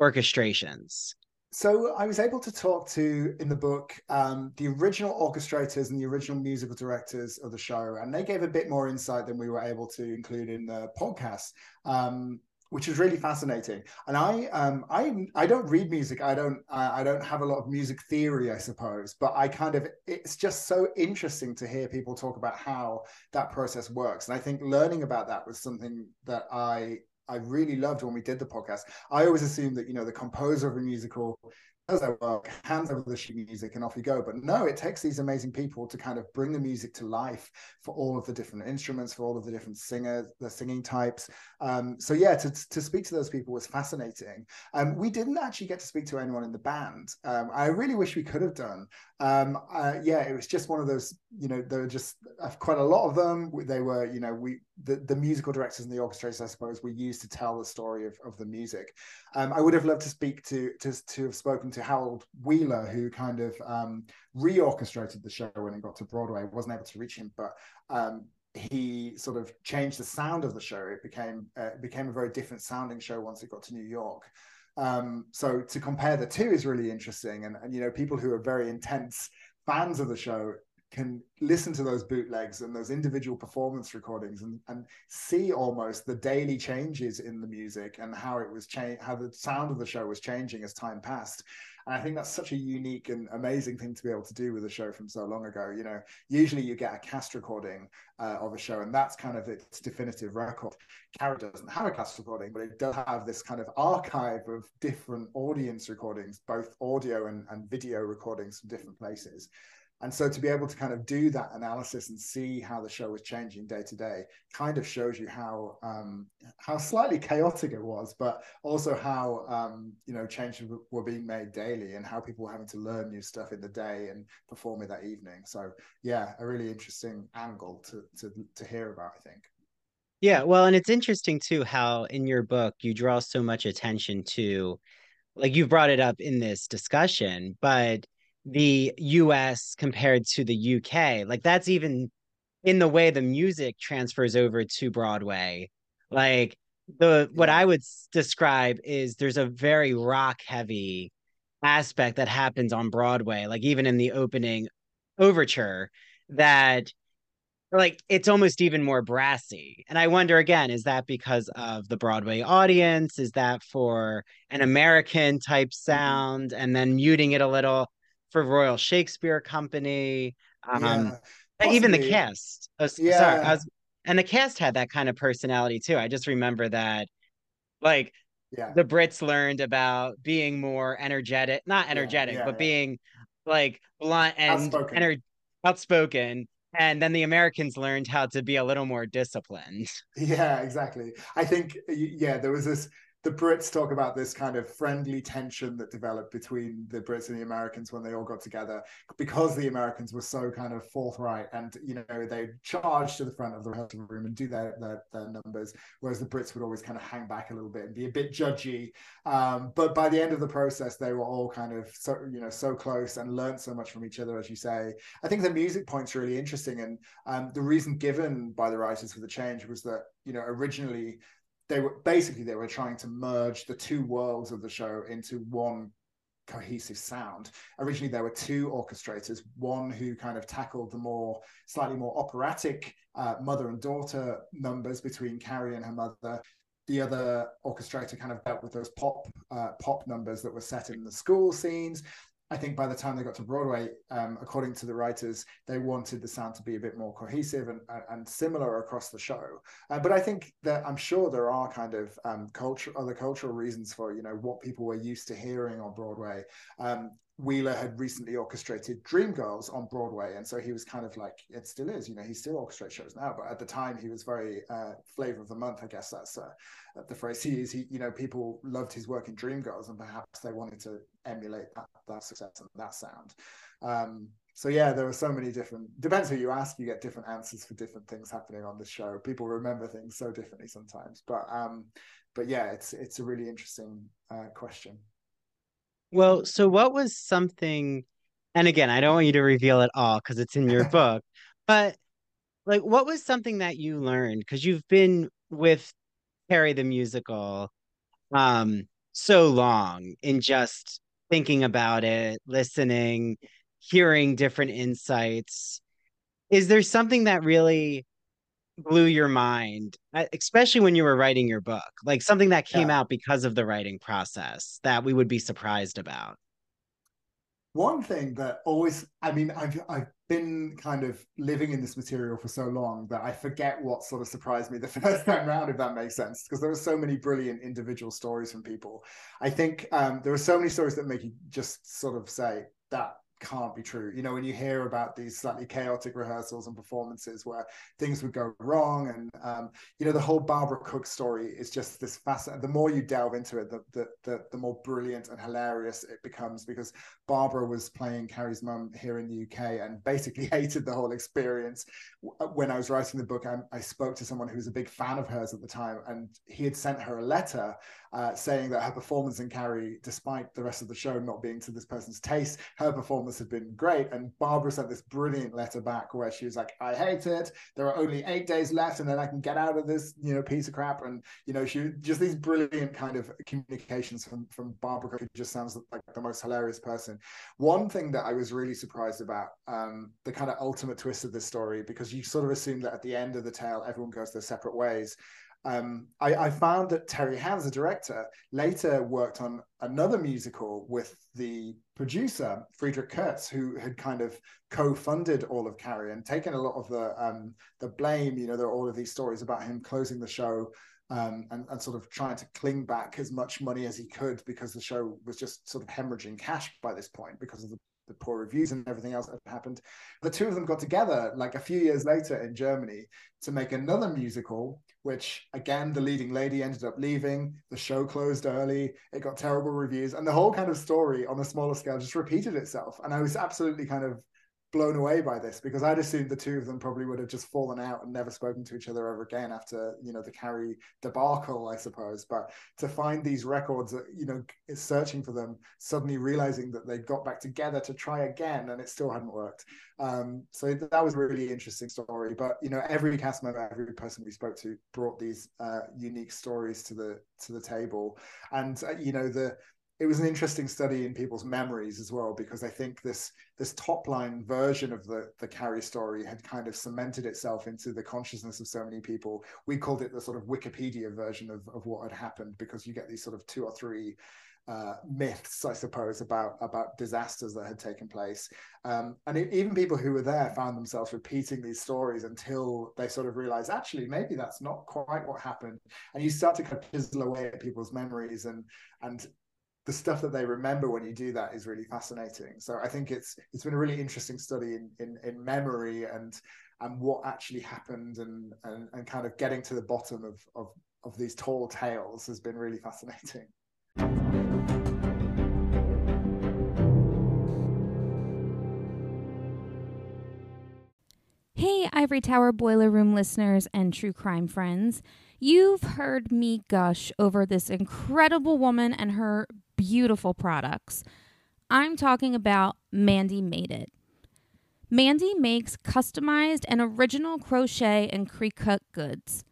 orchestrations? so I was able to talk to in the book um, the original orchestrators and the original musical directors of the show, and they gave a bit more insight than we were able to include in the podcast. Um, which is really fascinating. And I, um, I, I don't read music. I don't, I don't have a lot of music theory, I suppose. But I kind of, it's just so interesting to hear people talk about how that process works. And I think learning about that was something that I, I really loved when we did the podcast. I always assumed that you know the composer of a musical does their work, hands over the sheet music, and off you go. But no, it takes these amazing people to kind of bring the music to life for all of the different instruments, for all of the different singers, the singing types. Um, so yeah, to, to speak to those people was fascinating. Um, we didn't actually get to speak to anyone in the band. Um, I really wish we could have done. Um, uh, yeah, it was just one of those. You know, there were just uh, quite a lot of them. They were, you know, we the, the musical directors and the orchestrators, I suppose, were used to tell the story of, of the music. Um, I would have loved to speak to to to have spoken to Harold Wheeler, who kind of um, reorchestrated the show when it got to Broadway. I wasn't able to reach him, but um, he sort of changed the sound of the show. It became uh, became a very different sounding show once it got to New York. Um, so to compare the two is really interesting, and, and you know people who are very intense fans of the show can listen to those bootlegs and those individual performance recordings and, and see almost the daily changes in the music and how it was change how the sound of the show was changing as time passed and I think that's such a unique and amazing thing to be able to do with a show from so long ago. You know, usually you get a cast recording uh, of a show, and that's kind of its definitive record. Carrie doesn't have a cast recording, but it does have this kind of archive of different audience recordings, both audio and, and video recordings from different places and so to be able to kind of do that analysis and see how the show was changing day to day kind of shows you how um, how slightly chaotic it was but also how um, you know changes were being made daily and how people were having to learn new stuff in the day and perform it that evening. So yeah a really interesting angle to to, to hear about i think. Yeah well and it's interesting too how in your book you draw so much attention to like you've brought it up in this discussion but the US compared to the UK. Like that's even in the way the music transfers over to Broadway. Like the what I would describe is there's a very rock heavy aspect that happens on Broadway, like even in the opening overture that like it's almost even more brassy. And I wonder again, is that because of the Broadway audience? Is that for an American type mm-hmm. sound and then muting it a little? For Royal Shakespeare Company. Um, yeah, even the cast. Oh, yeah. Sorry, was, and the cast had that kind of personality too. I just remember that, like, yeah. the Brits learned about being more energetic, not energetic, yeah, but being like blunt and outspoken. Ener- outspoken. And then the Americans learned how to be a little more disciplined. Yeah, exactly. I think, yeah, there was this the Brits talk about this kind of friendly tension that developed between the Brits and the Americans when they all got together because the Americans were so kind of forthright and you know they charge to the front of the rehearsal room and do their, their, their numbers, whereas the Brits would always kind of hang back a little bit and be a bit judgy. Um, but by the end of the process, they were all kind of so you know so close and learned so much from each other, as you say. I think the music point's really interesting, and um, the reason given by the writers for the change was that you know originally they were basically they were trying to merge the two worlds of the show into one cohesive sound. Originally, there were two orchestrators, one who kind of tackled the more slightly more operatic uh, mother and daughter numbers between Carrie and her mother. The other orchestrator kind of dealt with those pop uh, pop numbers that were set in the school scenes. I think by the time they got to Broadway, um, according to the writers, they wanted the sound to be a bit more cohesive and, and similar across the show. Uh, but I think that I'm sure there are kind of um, culture, other cultural reasons for you know what people were used to hearing on Broadway. Um, Wheeler had recently orchestrated Dreamgirls on Broadway, and so he was kind of like it still is, you know, he still orchestrates shows now, but at the time he was very uh, flavor of the month, I guess that's uh, the phrase he is. He, you know, people loved his work in Dreamgirls, and perhaps they wanted to emulate that, that success and that sound. Um, so yeah, there are so many different. Depends who you ask, you get different answers for different things happening on the show. People remember things so differently sometimes, but um, but yeah, it's it's a really interesting uh, question. Well, so what was something, and again, I don't want you to reveal it all because it's in your book, but like, what was something that you learned? Because you've been with Carrie the musical um so long in just thinking about it, listening, hearing different insights. Is there something that really blew your mind, uh, especially when you were writing your book? Like something that came yeah. out because of the writing process that we would be surprised about? One thing that always, I mean, I've I've been kind of living in this material for so long that I forget what sort of surprised me the first time round, if that makes sense, because there are so many brilliant individual stories from people. I think um, there are so many stories that make you just sort of say that can't be true. You know, when you hear about these slightly chaotic rehearsals and performances where things would go wrong, and um, you know, the whole Barbara Cook story is just this fascinating. The more you delve into it, the, the the the more brilliant and hilarious it becomes because Barbara was playing Carrie's mum here in the UK and basically hated the whole experience. Uh, when I was writing the book, I, I spoke to someone who was a big fan of hers at the time, and he had sent her a letter uh, saying that her performance in Carrie, despite the rest of the show not being to this person's taste, her performance had been great. And Barbara sent this brilliant letter back where she was like, "I hate it. There are only eight days left, and then I can get out of this, you know, piece of crap." And you know, she just these brilliant kind of communications from from Barbara, who just sounds like the most hilarious person. One thing that I was really surprised about, um, the kind of ultimate twist of this story, because you sort of assume that at the end of the tale, everyone goes their separate ways um, I, I, found that Terry Hands, the director, later worked on another musical with the producer Friedrich Kurz, who had kind of co-funded all of Carrie and taken a lot of the um, the blame. You know, there are all of these stories about him closing the show um, and, and, sort of trying to cling back as much money as he could because the show was just sort of hemorrhaging cash by this point because of the the poor reviews and everything else that happened. The two of them got together like a few years later in Germany to make another musical, which again, the leading lady ended up leaving. The show closed early. It got terrible reviews. And the whole kind of story on a smaller scale just repeated itself. And I was absolutely kind of blown away by this because I'd assumed the two of them probably would have just fallen out and never spoken to each other ever again after you know the Carrie debacle, I suppose. But to find these records, you know, searching for them, suddenly realizing that they got back together to try again and it still hadn't worked. Um, so that was a really interesting story. But you know, every cast member, every person we spoke to brought these uh, unique stories to the to the table, and uh, you know the it was an interesting study in people's memories as well because I think this this top line version of the the Carrie story had kind of cemented itself into the consciousness of so many people. We called it the sort of Wikipedia version of of what had happened because you get these sort of two or three uh, myths, I suppose, about about disasters that had taken place, um, and it, even people who were there found themselves repeating these stories until they sort of realized actually maybe that's not quite what happened, and you start to kind of chisel away at people's memories and and the stuff that they remember when you do that is really fascinating. So I think it's it's been a really interesting study in in, in memory and and what actually happened and, and and kind of getting to the bottom of of of these tall tales has been really fascinating. Hey, Ivory Tower Boiler Room listeners and true crime friends. You've heard me gush over this incredible woman and her beautiful products. I'm talking about Mandy Made It. Mandy makes customized and original crochet and Cricut goods.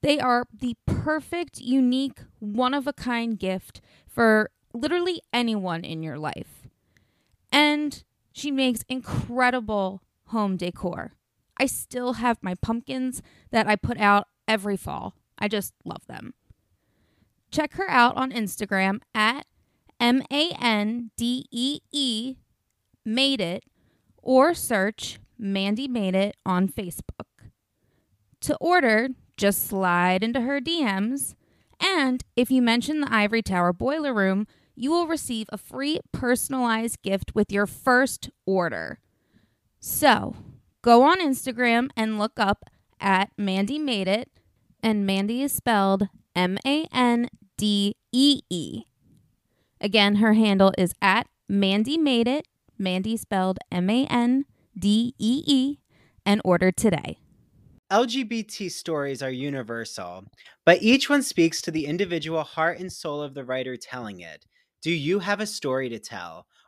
They are the perfect, unique, one of a kind gift for literally anyone in your life. And she makes incredible home decor. I still have my pumpkins that I put out every fall. I just love them. Check her out on Instagram at M A N D E E Made It or search Mandy Made It on Facebook. To order, just slide into her DMs, and if you mention the Ivory Tower Boiler Room, you will receive a free personalized gift with your first order. So, go on Instagram and look up at Mandy Made It, and Mandy is spelled M A N D E E. Again, her handle is at Mandy Made It, Mandy spelled M A N D E E, and order today. LGBT stories are universal, but each one speaks to the individual heart and soul of the writer telling it. Do you have a story to tell?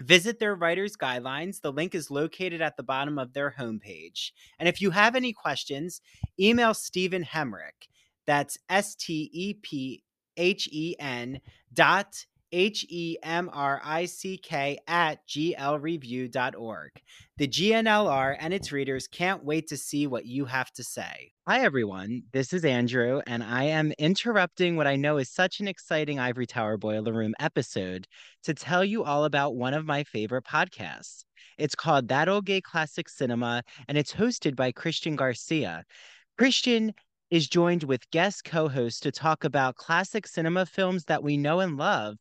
Visit their writer's guidelines. The link is located at the bottom of their homepage. And if you have any questions, email Stephen Hemrick. That's S T E P H E N dot H E M R I C K at glreview.org. The GNLR and its readers can't wait to see what you have to say. Hi, everyone. This is Andrew, and I am interrupting what I know is such an exciting Ivory Tower Boiler Room episode to tell you all about one of my favorite podcasts. It's called That Old Gay Classic Cinema, and it's hosted by Christian Garcia. Christian is joined with guest co hosts to talk about classic cinema films that we know and love.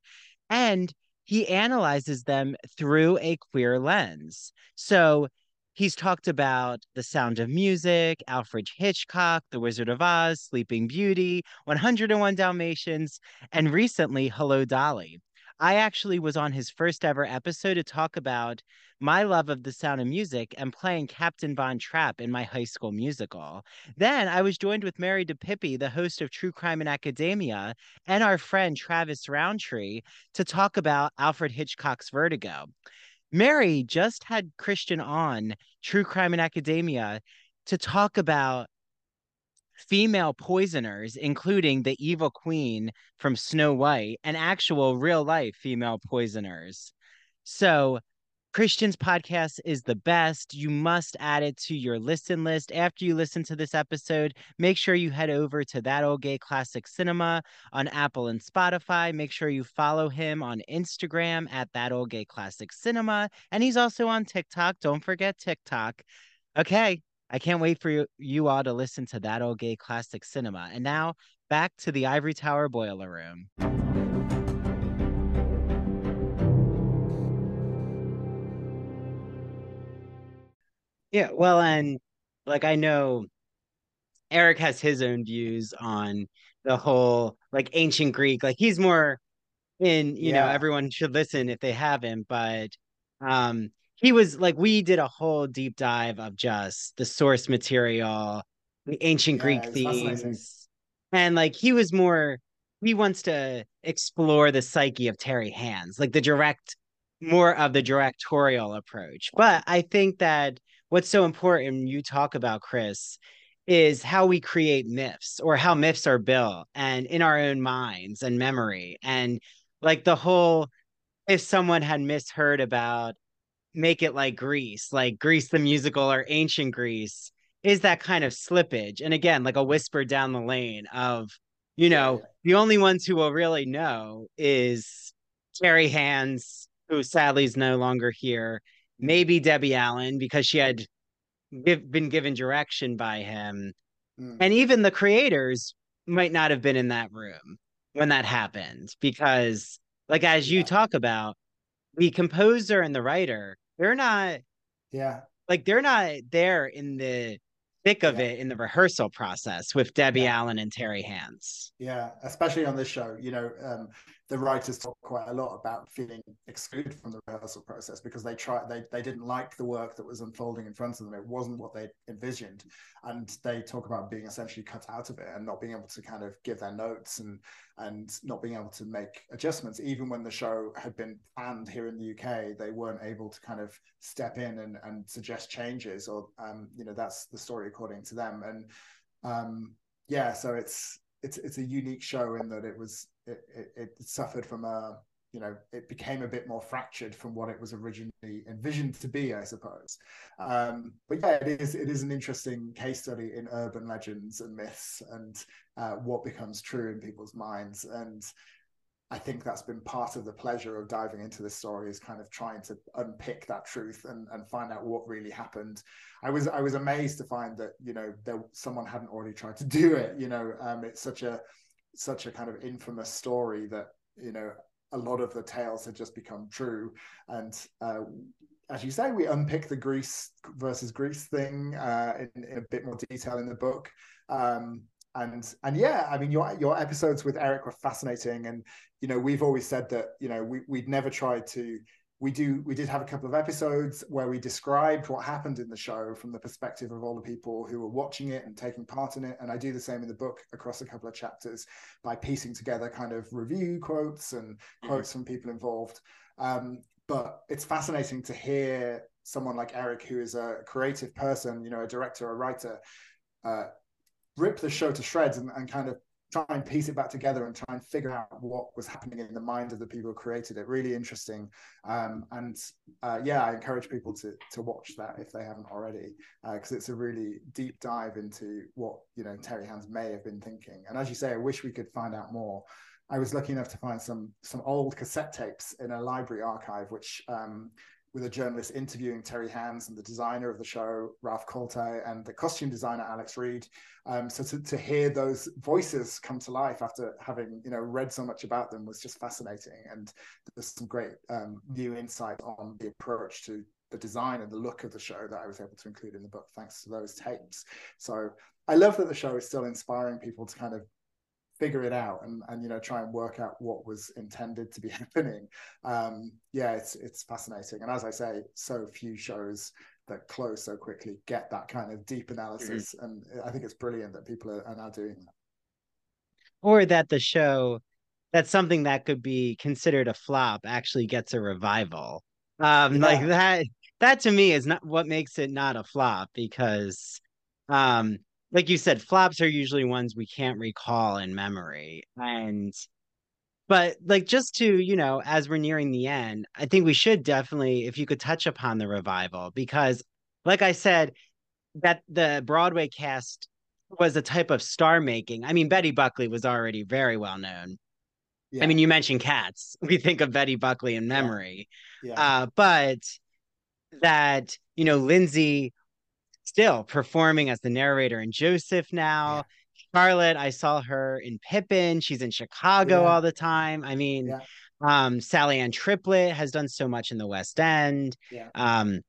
And he analyzes them through a queer lens. So he's talked about The Sound of Music, Alfred Hitchcock, The Wizard of Oz, Sleeping Beauty, 101 Dalmatians, and recently Hello Dolly. I actually was on his first ever episode to talk about my love of the sound of music and playing Captain Von Trapp in my high school musical. Then I was joined with Mary DePippi, the host of True Crime in Academia, and our friend Travis Roundtree to talk about Alfred Hitchcock's Vertigo. Mary just had Christian on True Crime in Academia to talk about female poisoners, including the evil queen from Snow White and actual real life female poisoners. So, Christian's podcast is the best. You must add it to your listen list. After you listen to this episode, make sure you head over to That Old Gay Classic Cinema on Apple and Spotify. Make sure you follow him on Instagram at That Old Gay Classic Cinema. And he's also on TikTok. Don't forget TikTok. Okay, I can't wait for you, you all to listen to that old gay classic cinema. And now back to the Ivory Tower Boiler Room. Yeah, well, and like I know Eric has his own views on the whole like ancient Greek. Like he's more in, you yeah. know, everyone should listen if they haven't, but um he was like we did a whole deep dive of just the source material the ancient yeah, greek themes and like he was more he wants to explore the psyche of terry hands like the direct more of the directorial approach. But i think that what's so important you talk about chris is how we create myths or how myths are built and in our own minds and memory. And like the whole if someone had misheard about make it like Greece, like Grease the musical or ancient Greece, is that kind of slippage. And again, like a whisper down the lane of, you know, the only ones who will really know is Terry Hands, who sadly is no longer here, maybe Debbie Allen because she had give, been given direction by him. Mm. And even the creators might not have been in that room when that happened because like as you talk about the composer and the writer they're not yeah like they're not there in the thick of yeah. it in the rehearsal process with Debbie yeah. Allen and Terry Hands. Yeah, especially on this show, you know, um, the writers talk quite a lot about feeling excluded from the rehearsal process because they tried they they didn't like the work that was unfolding in front of them. It wasn't what they envisioned, and they talk about being essentially cut out of it and not being able to kind of give their notes and and not being able to make adjustments. Even when the show had been planned here in the UK, they weren't able to kind of step in and and suggest changes or um, you know that's the story according to them and um, yeah so it's it's it's a unique show in that it was it, it, it suffered from a you know it became a bit more fractured from what it was originally envisioned to be i suppose um, but yeah it is it is an interesting case study in urban legends and myths and uh, what becomes true in people's minds and I think that's been part of the pleasure of diving into this story is kind of trying to unpick that truth and, and find out what really happened. I was I was amazed to find that you know there someone hadn't already tried to do it. You know, um, it's such a such a kind of infamous story that you know a lot of the tales had just become true. And uh, as you say, we unpick the Greece versus Greece thing uh, in, in, a bit more detail in the book. Um, and and yeah, I mean your your episodes with Eric were fascinating, and you know we've always said that you know we we'd never tried to we do we did have a couple of episodes where we described what happened in the show from the perspective of all the people who were watching it and taking part in it and i do the same in the book across a couple of chapters by piecing together kind of review quotes and mm-hmm. quotes from people involved um, but it's fascinating to hear someone like eric who is a creative person you know a director a writer uh, rip the show to shreds and, and kind of try and piece it back together and try and figure out what was happening in the mind of the people who created it. Really interesting. Um, and uh, yeah, I encourage people to to watch that if they haven't already, because uh, it's a really deep dive into what you know Terry Hands may have been thinking. And as you say, I wish we could find out more. I was lucky enough to find some some old cassette tapes in a library archive, which um, with a journalist interviewing Terry Hands and the designer of the show, Ralph Koltai, and the costume designer, Alex Reed. Um, so to, to hear those voices come to life after having, you know, read so much about them was just fascinating. And there's some great um, new insight on the approach to the design and the look of the show that I was able to include in the book, thanks to those tapes. So I love that the show is still inspiring people to kind of figure it out and and you know try and work out what was intended to be happening. Um yeah it's it's fascinating. And as i say so few shows that close so quickly get that kind of deep analysis. Mm-hmm. and i think it's brilliant that people are, are now doing that. Or that the show that's something that could be considered a flop actually gets a revival. Um yeah. like that that to me is not what makes it not a flop because um like you said, flops are usually ones we can't recall in memory. And but like just to, you know, as we're nearing the end, I think we should definitely, if you could touch upon the revival, because like I said, that the Broadway cast was a type of star making. I mean, Betty Buckley was already very well known. Yeah. I mean, you mentioned cats. We think of Betty Buckley in memory. Yeah. Yeah. Uh, but that, you know, Linzi still performing as the narrator in Joseph now. Yeah. Charlotte, I saw her in Pippin. She's in Chicago yeah. all the time. I mean, yeah. um, Sally Ann Triplett has done so much in the West End. Yeah. Um,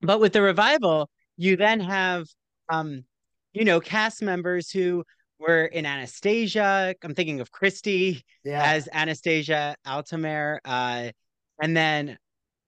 but with the revival, you then have, um, you know, cast members who were in Anastasia. I'm thinking of Christy as Anastasia Altomare. Uh, and then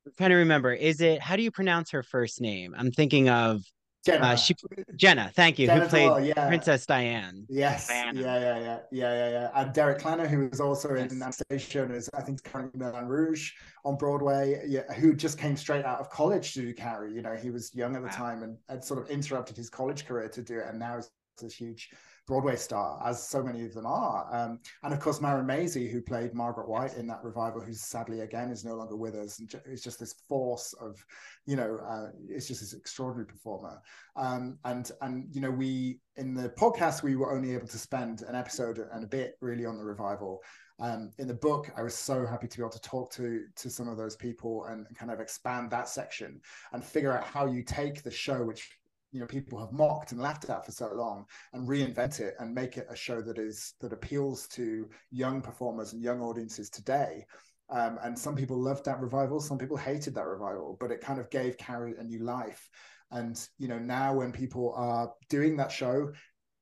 I'm trying to remember, is it, how do you pronounce her first name? I'm thinking of Jenna. Uh, she Jenna, thank you, Jenna who played well, yeah. Princess Diane. Yes, Diana. yeah, yeah, yeah, yeah, yeah, yeah. And Derek Klena, who was also yes. in Anastasia and is I think currently Moulin Rouge on Broadway, yeah, who just came straight out of college to do Carrie. You know, he was young at the wow. time and had sort of interrupted his college career to do it, and now is this huge Broadway star, as so many of them are. Um, and of course, Marin Mazzie, who played Margaret White in that revival, who sadly again is no longer with us, and is just this force of, you know, uh, it's just this extraordinary performer. Um, and and you know, we in the podcast we were only able to spend an episode and a bit really on the revival. Um, in the book, I was so happy to be able to talk to to some of those people and kind of expand that section and figure out how you take the show, which you know people have mocked and laughed at for so long and reinvent it and make it a show that is that appeals to young performers and young audiences today. Um, and some people loved that revival some people hated that revival but it kind of gave carrie a new life. And you know now when people are doing that show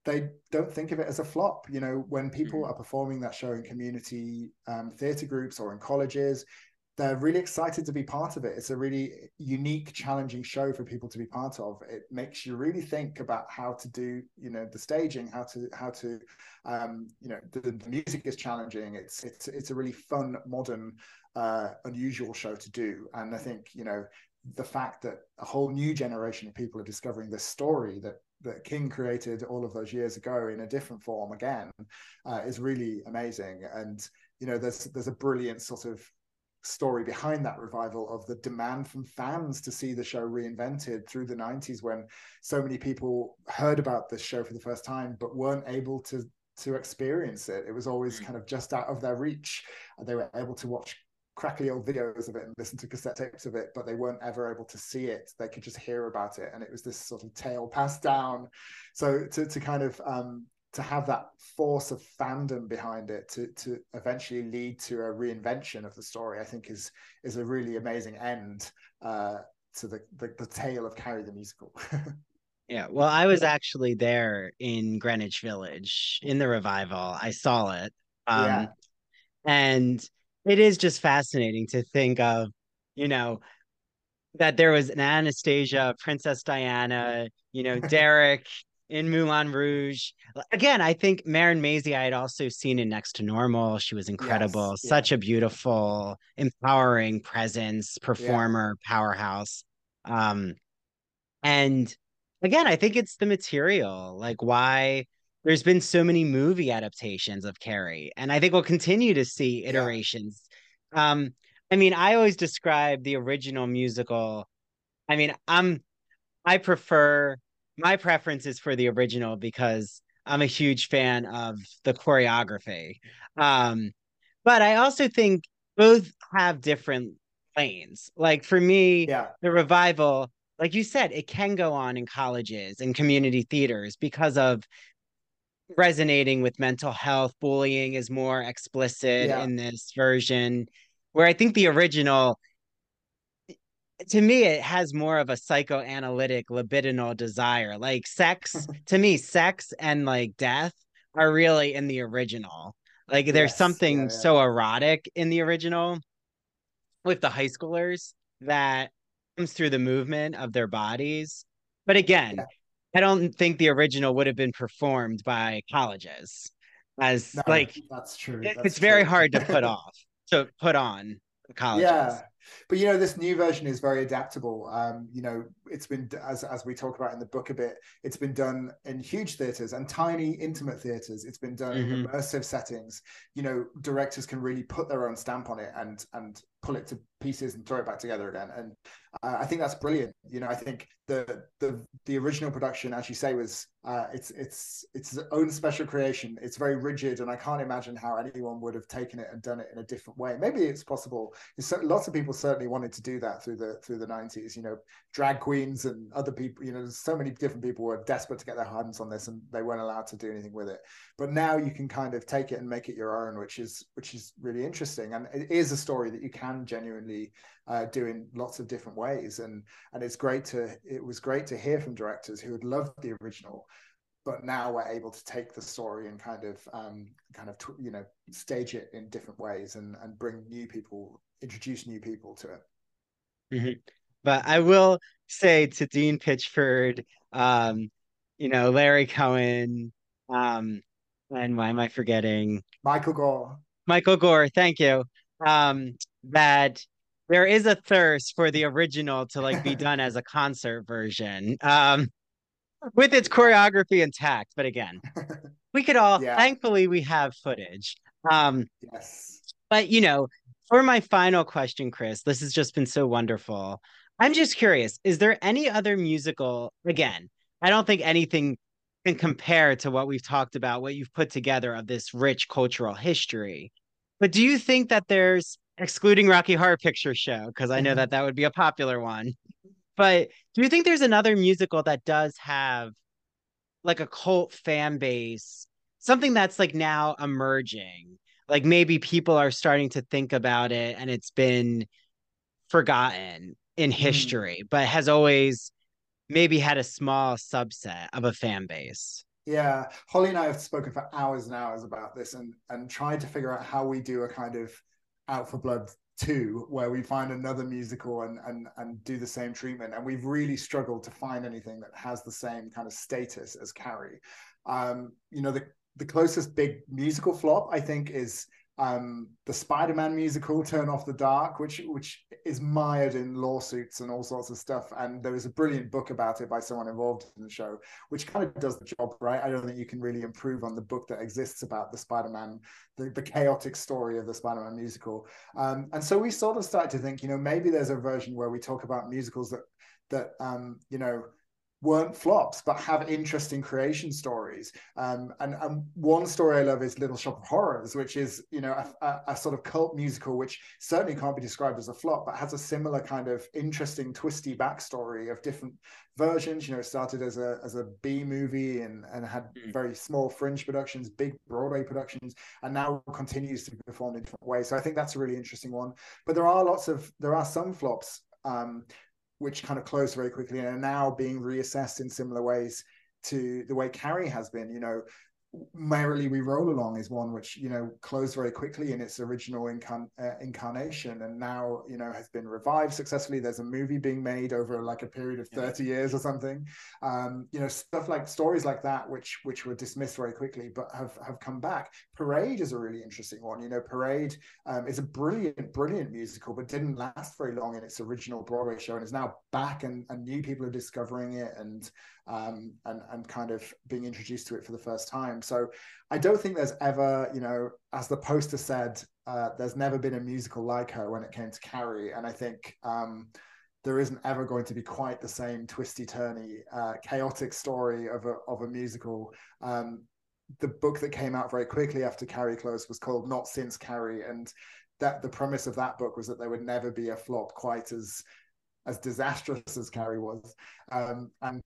they don't think of it as a flop. You know when people mm-hmm. are performing that show in community um, theater groups or in colleges they're really excited to be part of it. It's a really unique, challenging show for people to be part of. It makes you really think about how to do, you know, the staging, how to how to, um, you know, the, the music is challenging. It's it's it's a really fun, modern, uh, unusual show to do. And I think you know the fact that a whole new generation of people are discovering this story that that King created all of those years ago in a different form again uh, is really amazing. And you know, there's there's a brilliant sort of story behind that revival of the demand from fans to see the show reinvented through the 90s when so many people heard about this show for the first time but weren't able to to experience it. It was always mm. kind of just out of their reach. They were able to watch crackly old videos of it and listen to cassette tapes of it but they weren't ever able to see it. They could just hear about it. And it was this sort of tale passed down. So to, to kind of um, to have that force of fandom behind it to to eventually lead to a reinvention of the story, I think is is a really amazing end uh, to the, the the tale of Carrie the musical. yeah, well, I was actually there in Greenwich Village in the revival. I saw it, um, yeah. and it is just fascinating to think of, you know, that there was an Anastasia, Princess Diana, you know, Derek in Moulin Rouge. Again, I think Marin Mazzie I had also seen in Next to Normal. She was incredible. Yes, Such a beautiful, empowering presence, performer, yeah. powerhouse. Um, and again, I think it's the material, like why there's been so many movie adaptations of Carrie, and I think we'll continue to see iterations. Yeah. Um, I mean, I always describe the original musical. I mean, I'm I prefer my preference is for the original because I'm a huge fan of the choreography. Um, but I also think both have different lanes. Like for me, yeah. the revival, like you said, it can go on in colleges and community theaters because of resonating with mental health. Bullying is more explicit yeah. in this version. Where I think the original to me it has more of a psychoanalytic libidinal desire like sex mm-hmm. to me sex and like death are really in the original like there's yes, something yeah, yeah. so erotic in the original with the high schoolers that comes through the movement of their bodies but again yeah. i don't think the original would have been performed by colleges as no, like that's true that's it's true. very hard to put off to put on colleges yeah. but you know this new version is very adaptable. Um, you know it's been as as we talk about in the book a bit it's been done in huge theaters and tiny intimate theaters. It's been done mm-hmm. in immersive settings. You know directors can really put their own stamp on it and and pull it to pieces and throw it back together again. And uh, i think that's brilliant. You know i think the the the original production as you say was uh, it's it's it's its own special creation. It's very rigid and i can't imagine how anyone would have taken it and done it in a different way. Maybe it's possible. It's, lots of people certainly wanted to do that through the through the 90s you know drag queens and other people you know so many different people were desperate to get their hands on this and they weren't allowed to do anything with it. But now you can kind of take it and make it your own which is which is really interesting. And it is a story that you can genuinely uh, do in lots of different ways. And and it's great to it was great to hear from directors who had loved the original but now we're able to take the story and kind of um, kind of you know stage it in different ways and and bring new people introduce new people to it. Mm-hmm. but i will say to dean pitchford um, you know larry cohen um, and why am i forgetting? Michael gore. Michael gore thank you. Um, that there is a thirst for the original to like be done as a concert version um with its choreography intact but again we could all yeah. thankfully we have footage um yes but you know for my final question chris this has just been so wonderful i'm just curious is there any other musical again i don't think anything can compare to what we've talked about what you've put together of this rich cultural history but do you think that there's excluding Rocky Horror Picture Show because I know mm-hmm. that that would be a popular one. But do you think there's another musical that does have like a cult fan base, something that's like now emerging? Like maybe people are starting to think about it and it's been forgotten in mm-hmm. history, mm. but has always maybe had a small subset of a fan base. Yeah, Holly and I have spoken for hours and hours about this and and tried to figure out how we do a kind of out for Blood 2, where we find another musical and, and, and do the same treatment. And we've really struggled to find anything that has the same kind of status as Carrie. Um, you know, the, the closest big musical flop, I think, is um, the Spider-Man musical "Turn Off the Dark," which which is mired in lawsuits and all sorts of stuff. And there is a brilliant book about it by someone involved in the show, which kind of does the job, right? I don't think you can really improve on the book that exists about the Spider-Man, the, the chaotic story of the Spider-Man musical. Um, and so we sort of started to think, you know, maybe there's a version where we talk about musicals that that um, you know weren't flops, but have interesting creation stories. Um, and, and one story I love is Little Shop of Horrors, which is you know a, a, a, sort of cult musical, which certainly can't be described as a flop, but has a similar kind of interesting, twisty backstory of different versions. You know, it started as a as a B movie and and had mm. very small fringe productions, big Broadway productions, and now continues to be performed in different ways. So I think that's a really interesting one. But there are lots of there are some flops. Um, which kind of closed very quickly and are now being reassessed in similar ways to the way Carrie has been. You know, merrily we roll along is one which you know closed very quickly in its original incarn- uh, incarnation and now you know has been revived successfully. There's a movie being made over like a period of 30 yeah. years or something. Um you know stuff like stories like that which which were dismissed very quickly but have have come back. Parade is a really interesting one. You know parade um, is a brilliant brilliant musical but didn't last very long in its original broadway show and is now back and, and new people are discovering it and um, and and kind of being introduced to it for the first time. So I don't think there's ever, you know, as the poster said, uh, there's never been a musical like her when it came to Carrie, and I think. Um, there isn't ever going to be quite the same twisty turny, uh, chaotic story of a of a musical. Um, the book that came out very quickly after Carrie closed was called Not Since Carrie, and that the premise of that book was that there would never be a flop quite as as disastrous as Carrie was. Um, and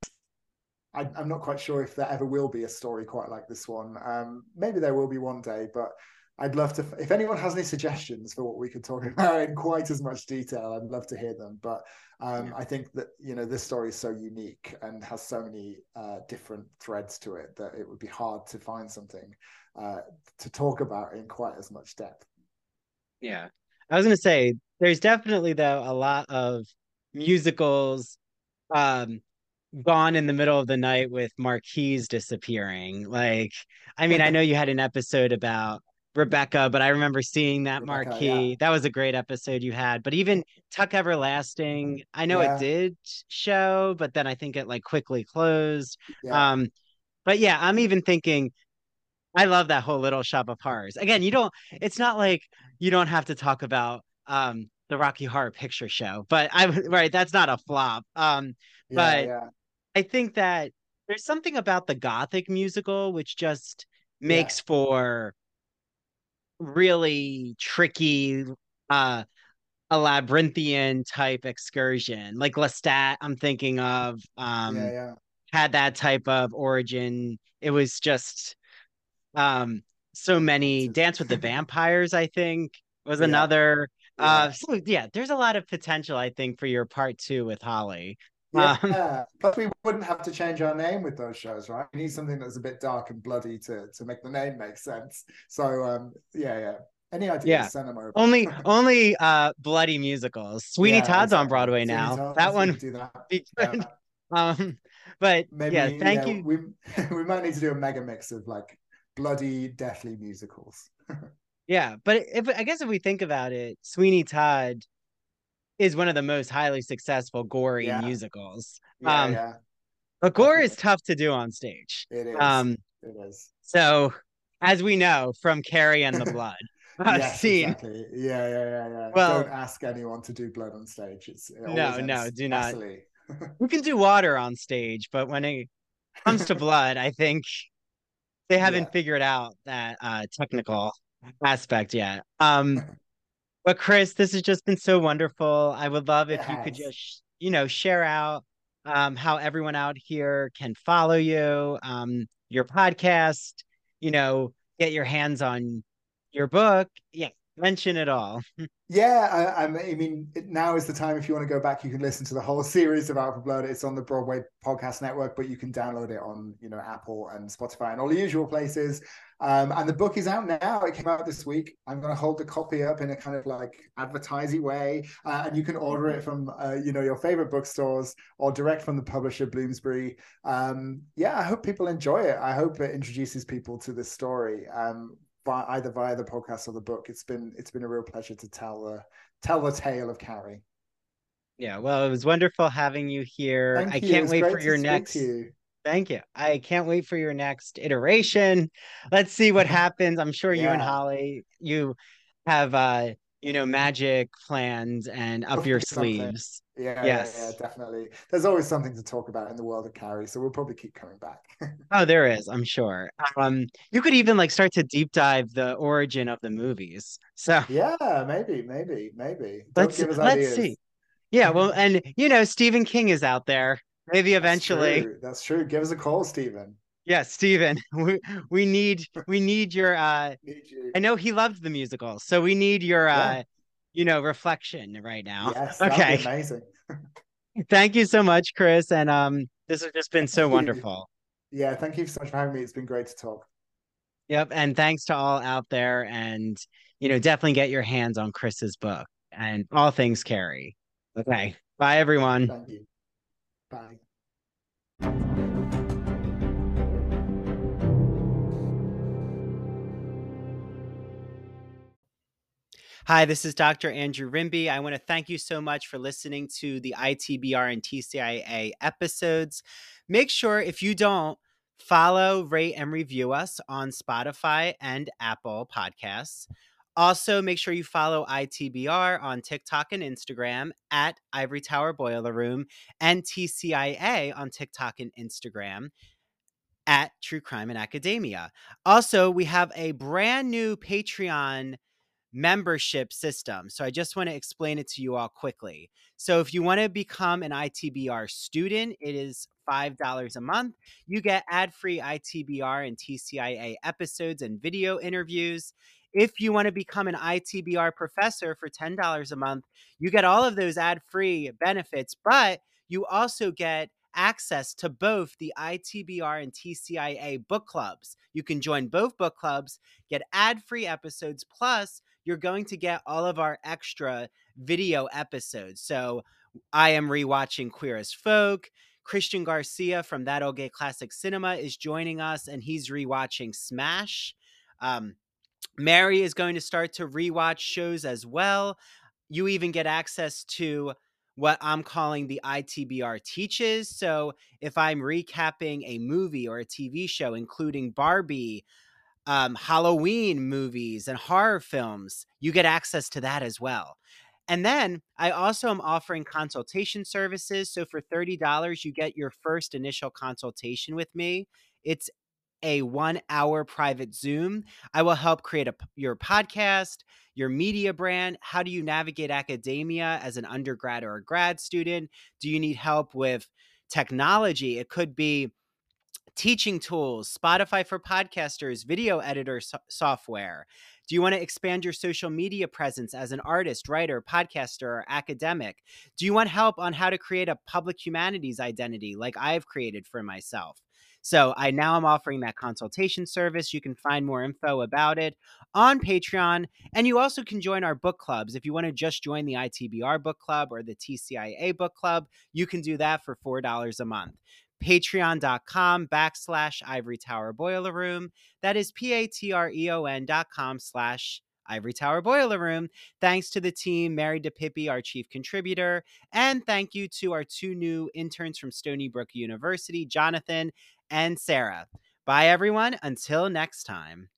I, am not quite sure if there ever will be a story quite like this one. Um, maybe there will be one day, but I'd love to. If anyone has any suggestions for what we could talk about in quite as much detail, I'd love to hear them. But um, yeah. I think that you know this story is so unique and has so many uh, different threads to it that it would be hard to find something uh, to talk about in quite as much depth. Yeah, I was going to say there's definitely though a lot of musicals um gone in the middle of the night with marquise disappearing. Like, I mean, I know you had an episode about Rebecca, but I remember seeing that Rebecca, marquee. Yeah. That was a great episode you had. But even Tuck Everlasting, I know yeah. it did show, but then I think it like quickly closed. Yeah. Um, but yeah, I'm even thinking I love that whole little shop of horrors. Again, you don't it's not like you don't have to talk about um the Rocky Horror Picture Show, but I right, that's not a flop. Um, but I think that there's something about the gothic musical which just makes yeah. for really tricky uh a labyrinthian type excursion. Like lestat i'm thinking of um yeah, yeah. had that type of origin. It was just um so many dance with the vampires i think was another uh so yeah there's a lot of potential i think for your part two with holly yeah, um, but we wouldn't have to change our name with those shows, right? We need something that's a bit dark and bloody to to make the name make sense. So um, yeah, yeah. Any ideas? Yeah. Send them over. Only only uh bloody musicals. Sweeney yeah, Todd's exactly. on Broadway now. Todd, that one do that. Yeah. Um, but Maybe, yeah, thank yeah, you. We we might need to do a mega mix of like bloody, deathly musicals. yeah, but if I guess if we think about it, Sweeney Todd is one of the most highly successful gory yeah. musicals. Yeah, um, yeah. But gore is tough to do on stage. It is. Um, it is. So, as we know from Carrie and the Blood uh, yes, scene. Exactly. Yeah, yeah, yeah, yeah. Well, don't ask anyone to do blood on stage. It's it no, no, do not. we can do water on stage, but when it comes to blood, I think they haven't yeah. figured out that uh, technical aspect yet. Um, But Chris, this has just been so wonderful. I would love if you could just, you know, share out um, how everyone out here can follow you, um, your podcast, you know, get your hands on your book. Yeah, mention it all. yeah, I, I, mean, now is the time. If you want to go back, you can listen to the whole series of for Blood. It's on the Broadway Podcast Network, but you can download it on, you know, Apple and Spotify and all the usual places. Um, and the book is out now. It came out this week. I'm going to hold the copy up in a kind of like advertising way, uh, and you can order it from uh, you know your favorite bookstores or direct from the publisher Bloomsbury. Um, yeah, I hope people enjoy it. I hope it introduces people to this story. Um, by, either via the podcast or the book. It's been it's been a real pleasure to tell the tell the tale of Carrie. Yeah, well, it was wonderful having you here. Thank I you. can't wait for your next. you. Thank you. I can't wait for your next iteration. Let's see what happens. I'm sure you and Holly, you have uh, you know, magic plans and up your sleeves. Yeah, yeah, yeah, Yes. definitely. There's always something to talk about in the world of Carrie, so we'll probably keep coming back. Oh, there is, I'm sure. Um, you could even like start to deep dive the origin of the movies. So yeah, maybe, maybe, maybe. Don't let's give us let's ideas. see. Yeah, well, and you know, Stephen King is out there. Maybe That's eventually. true. That's true. Give us a call, Stephen. Yeah, Stephen, we we need we need your uh Need. I know he loved the musicals, so we need your Yeah. uh you know reflection right now. Yes, Okay. amazing. Thank you so much, Chris. And um this has just been so wonderful. Yeah, thank you so much for having me. It's been great to talk. Yep. And thanks to all out there and you know, definitely get your hands on Chris's book and all things Carrie. Okay. Bye everyone. Thank you. Bye. Hi, this is Dr. Andrew Rimby. I want to thank you so much for listening to the ITBR and TCIA episodes. Make sure if you don't, follow, rate, and review us on Spotify and Apple Podcasts. Also, make sure you follow ITBR on TikTok and Instagram at Ivory Tower Boiler Room and TCIA on TikTok and Instagram at True Crime and Academia. Also, we have a brand new Patreon membership system. So I just want to explain it to you all quickly. So if you want to become an ITBR student, it is $5 a month. You get ad-free ITBR and TCIA episodes and video interviews. If you want to become an ITBR professor for $10 a month, you get all of those ad-free benefits, but you also get access to both the ITBR and TCIA book clubs. You can join both book clubs, get ad-free episodes plus you're going to get all of our extra video episodes. So I am rewatching Queer as Folk. Christian Garcia from That Old Gay Classic Cinema is joining us, and he's rewatching Smash. Um, Mary is going to start to rewatch shows as well. You even get access to what I'm calling the ITBR teaches. So if I'm recapping a movie or a TV show, including Barbie, um, Halloween movies and horror films, you get access to that as well. And then I also am offering consultation services. So for $30, you get your first initial consultation with me. It's a one hour private Zoom. I will help create a, your podcast, your media brand. How do you navigate academia as an undergrad or a grad student? Do you need help with technology? It could be teaching tools, Spotify for podcasters, video editor so- software? Do you want to expand your social media presence as an artist, writer, podcaster, or academic? Do you want help on how to create a public humanities identity like I've created for myself? So I now am offering that consultation service. You can find more info about it on Patreon. And you also can join our book clubs. If you want to just join the ITBR book club or the TCIA book club, you can do that for $4 a month patreon.com backslash ivory tower boiler room. That is P-A-T-R-E-O-N dot com slash ivory tower boiler room. Thanks to the team, Mary DePippi, our chief contributor, and thank you to our two new interns from Stony Brook University, Jonathan and Sarah. Bye, everyone. Until next time.